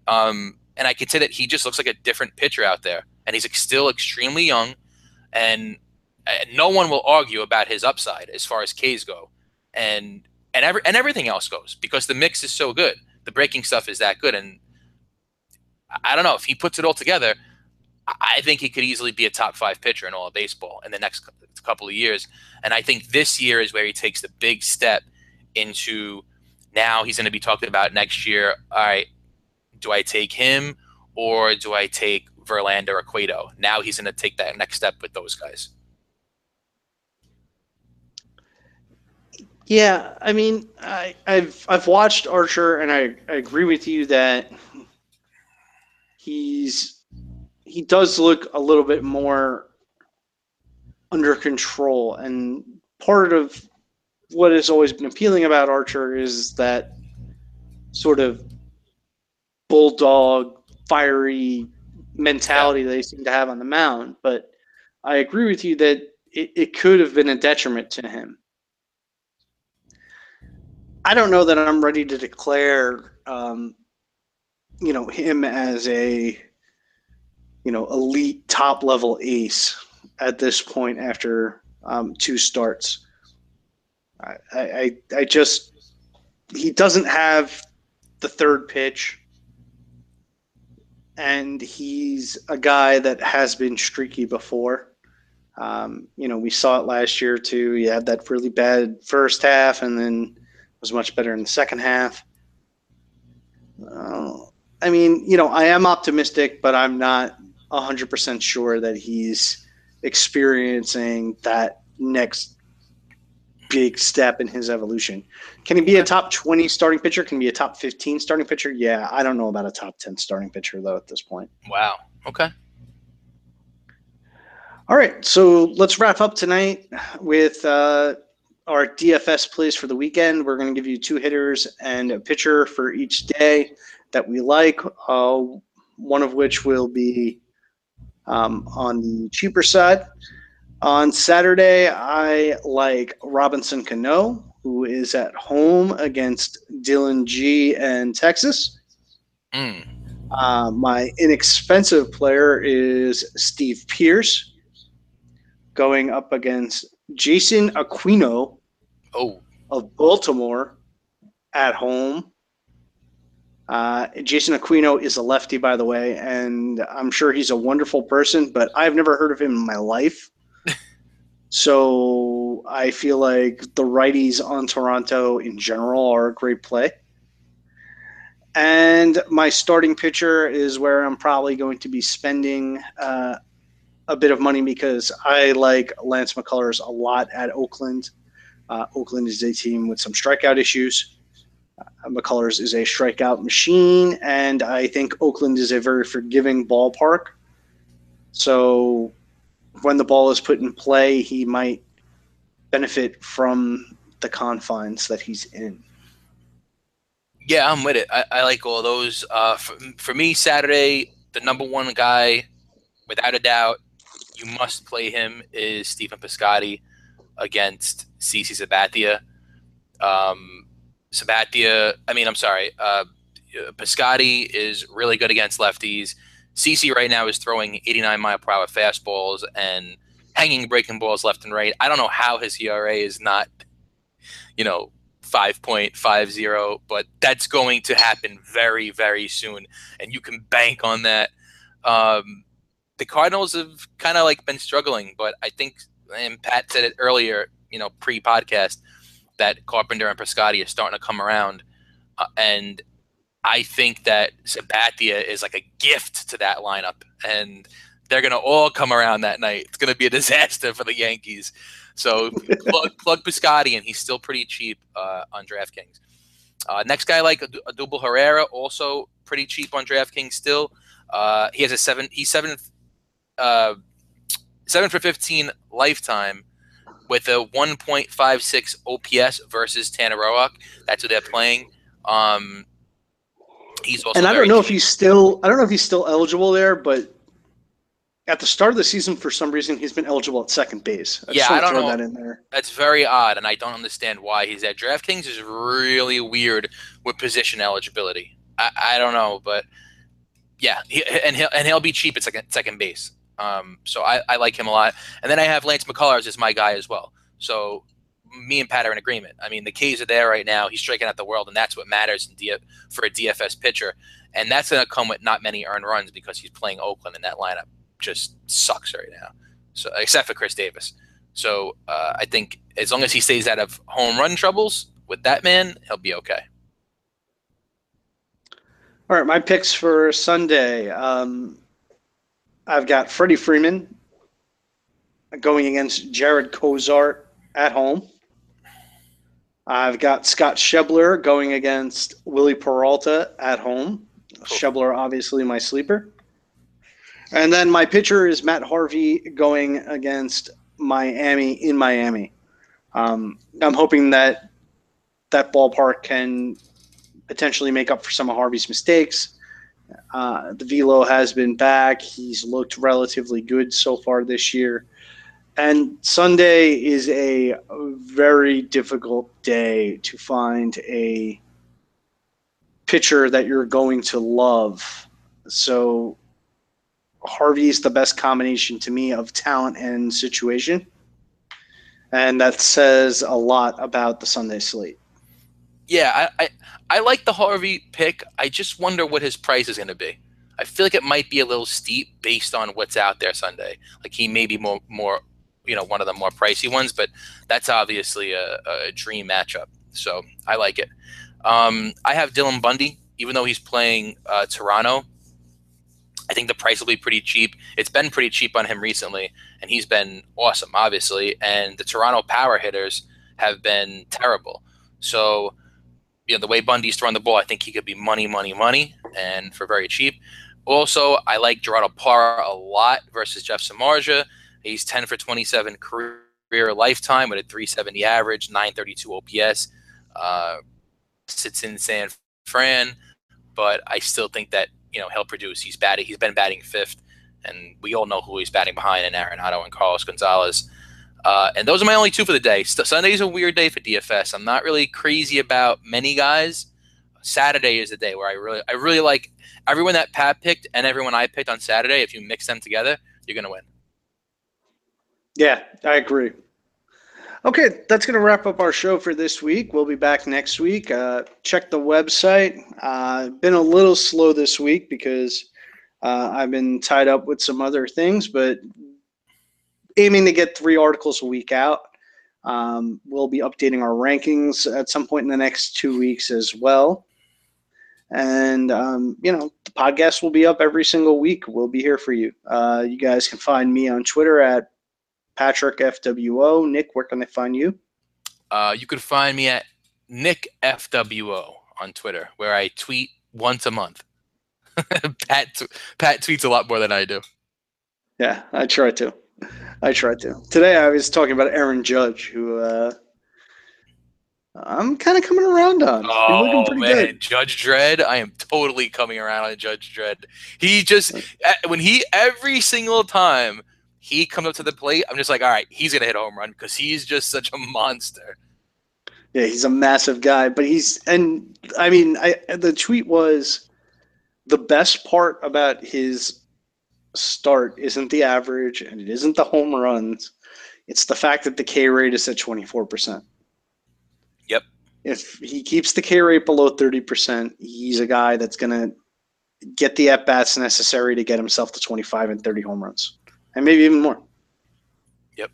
Um, and I can say that he just looks like a different pitcher out there, and he's still extremely young, and Uh, no one will argue about his upside as far as Ks go, and and every and everything else goes because the mix is so good. The breaking stuff is that good, and I don't know if he puts it all together. I think he could easily be a top five pitcher in all of baseball in the next couple of years. And I think this year is where he takes the big step into now he's going to be talking about next year. All right, do I take him or do I take Verlander or Cueto? Now he's going to take that next step with those guys. Yeah, I mean, I, have I've watched Archer, and I, I agree with you that he's he does look a little bit more under control. And part of what has always been appealing about Archer is that sort of bulldog, fiery mentality yeah. they seem to have on the mound. But I agree with you that it, it could have been a detriment to him. I don't know that I'm ready to declare, um, you know, him as a you know, elite top level ace at this point after um, two starts. I, I, I just, he doesn't have the third pitch. And he's a guy that has been streaky before. Um, you know, we saw it last year too. He had that really bad first half and then was much better in the second half. Uh, I mean, you know, I am optimistic, but I'm not 100% sure that he's experiencing that next big step in his evolution. Can he be a top 20 starting pitcher? Can he be a top 15 starting pitcher? Yeah, I don't know about a top 10 starting pitcher, though, at this point. Wow. Okay. All right. So let's wrap up tonight with uh, our DFS plays for the weekend. We're going to give you two hitters and a pitcher for each day that we like, uh, one of which will be um, on the cheaper side. On Saturday, I like Robinson Cano, who is at home against Dillon Gee and Texas. Mm. Uh, my inexpensive player is Steve Pearce going up against Jayson Aquino oh. of Baltimore at home. Uh, Jayson Aquino is a lefty, by the way, and I'm sure he's a wonderful person, but I've never heard of him in my life. [LAUGHS] so I feel like the righties on Toronto in general are a great play. And my starting pitcher is where I'm probably going to be spending uh, a bit of money because I like Lance McCullers a lot at Oakland. Uh, Oakland is a team with some strikeout issues. McCullers is a strikeout machine, and I think Oakland is a very forgiving ballpark. So when the ball is put in play, he might benefit from the confines that he's in. Yeah, I'm with it. I, I like all those. Uh, for, for me, Saturday, the number one guy, without a doubt, you must play him is Stephen Piscotty against CC Sabathia. Um, Sabathia, I mean, I'm sorry, uh, Piscotty is really good against lefties. CC right now is throwing 89 mile per hour fastballs and hanging breaking balls left and right. I don't know how his ERA is not, you know, 5.50, but that's going to happen very, very soon, and you can bank on that. Um, the Cardinals have kind of like been struggling, but I think, and Pat said it earlier, you know, pre-podcast, that Carpenter and Piscotty are starting to come around, uh, and I think that Sabathia is like a gift to that lineup, and they're going to all come around that night. It's going to be a disaster for the Yankees. So plug, plug Piscotty, and he's still pretty cheap uh, on DraftKings. Uh, next guy like Odubel Herrera, also pretty cheap on DraftKings still. Uh, he has a seven. He's seven. Uh, seven for fifteen lifetime with a 1.56 OPS versus Tanner Roark. That's what they're playing. Um, he's also and I don't know if he's still. I don't know if he's still eligible there, but at the start of the season, for some reason, he's been eligible at second base. I Yeah, I don't throw know. that in there. That's very odd, and I don't understand why he's at DraftKings. Is really weird with position eligibility. I, I don't know, but yeah, he, and he'll and he'll be cheap at second second base. Um, so I, I like him a lot. And then I have Lance McCullers as my guy as well. So me and Pat are in agreement. I mean, the K's are there right now. He's striking out the world, and that's what matters in D- for a DFS pitcher. And that's going to come with not many earned runs because he's playing Oakland, and that lineup just sucks right now. So except for Chris Davis. So uh, I think as long as he stays out of home run troubles with that man, he'll be okay. All right, my picks for Sunday. Um, I've got Freddie Freeman going against Jarred Cosart at home. I've got Scott Schebler going against Wily Peralta at home. Schebler, obviously, my sleeper. And then my pitcher is Matt Harvey going against Miami in Miami. Um, I'm hoping that that ballpark can potentially make up for some of Harvey's mistakes. Uh, the velo has been back. He's looked relatively good so far this year. And Sunday is a very difficult day to find a pitcher that you're going to love. So Harvey's the best combination to me of talent and situation. And that says a lot about the Sunday slate. Yeah, I, I, I like the Harvey pick. I just wonder what his price is going to be. I feel like it might be a little steep based on what's out there Sunday. Like he may be more, more, you know, one of the more pricey ones, but that's obviously a, a dream matchup. So I like it. Um, I have Dylan Bundy, even though he's playing uh, Toronto. I think the price will be pretty cheap. It's been pretty cheap on him recently, and he's been awesome, obviously. And the Toronto power hitters have been terrible. So, you know, the way Bundy's throwing the ball, I think he could be money, money, money, and for very cheap. Also, I like Gerardo Parra a lot versus Jeff Samardzija. He's 10 for 27 career lifetime with a 370 average, 932 OPS. Uh, sits in San Fran, but I still think that you know he'll produce. He's batting. He's been batting fifth, and we all know who he's batting behind in Arenado and Carlos Gonzalez. Uh, and those are my only two for the day. St- Sunday's a weird day for DFS. I'm not really crazy about many guys. Saturday is the day where I really, I really like everyone that Pat picked and everyone I picked on Saturday. If you mix them together, you're gonna win. Yeah, I agree. Okay, that's going to wrap up our show for this week. We'll be back next week. Uh, check the website. Uh, been a little slow this week because uh, I've been tied up with some other things, but aiming to get three articles a week out. Um, we'll be updating our rankings at some point in the next two weeks as well. And, um, you know, the podcast will be up every single week. We'll be here for you. Uh, you guys can find me on Twitter at Patrick FWO. Nick, where can they find you? Uh, you could find me at Nick FWO on Twitter, where I tweet once a month. [LAUGHS] Pat Pat tweets a lot more than I do. Yeah, I try to. I try to. Today I was talking about Aaron Judge, who uh, I'm kind of coming around on. Oh looking pretty man, good. Judge Dredd! I am totally coming around on Judge Dredd. He just when he every single time he comes up to the plate, I'm just like, all right, he's gonna hit a home run because he's just such a monster. Yeah, he's a massive guy, but he's and I mean, I the tweet was the best part about his start isn't the average and it isn't the home runs. It's the fact that the K rate is at 24%. Yep. If he keeps the K rate below 30%, he's a guy that's going to get the at bats necessary to get himself to 25 and 30 home runs, and maybe even more. Yep.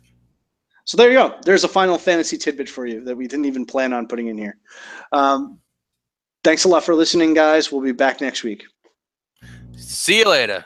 So there you go. There's a final fantasy tidbit for you that we didn't even plan on putting in here. Um, thanks a lot for listening, guys. We'll be back next week. See you later.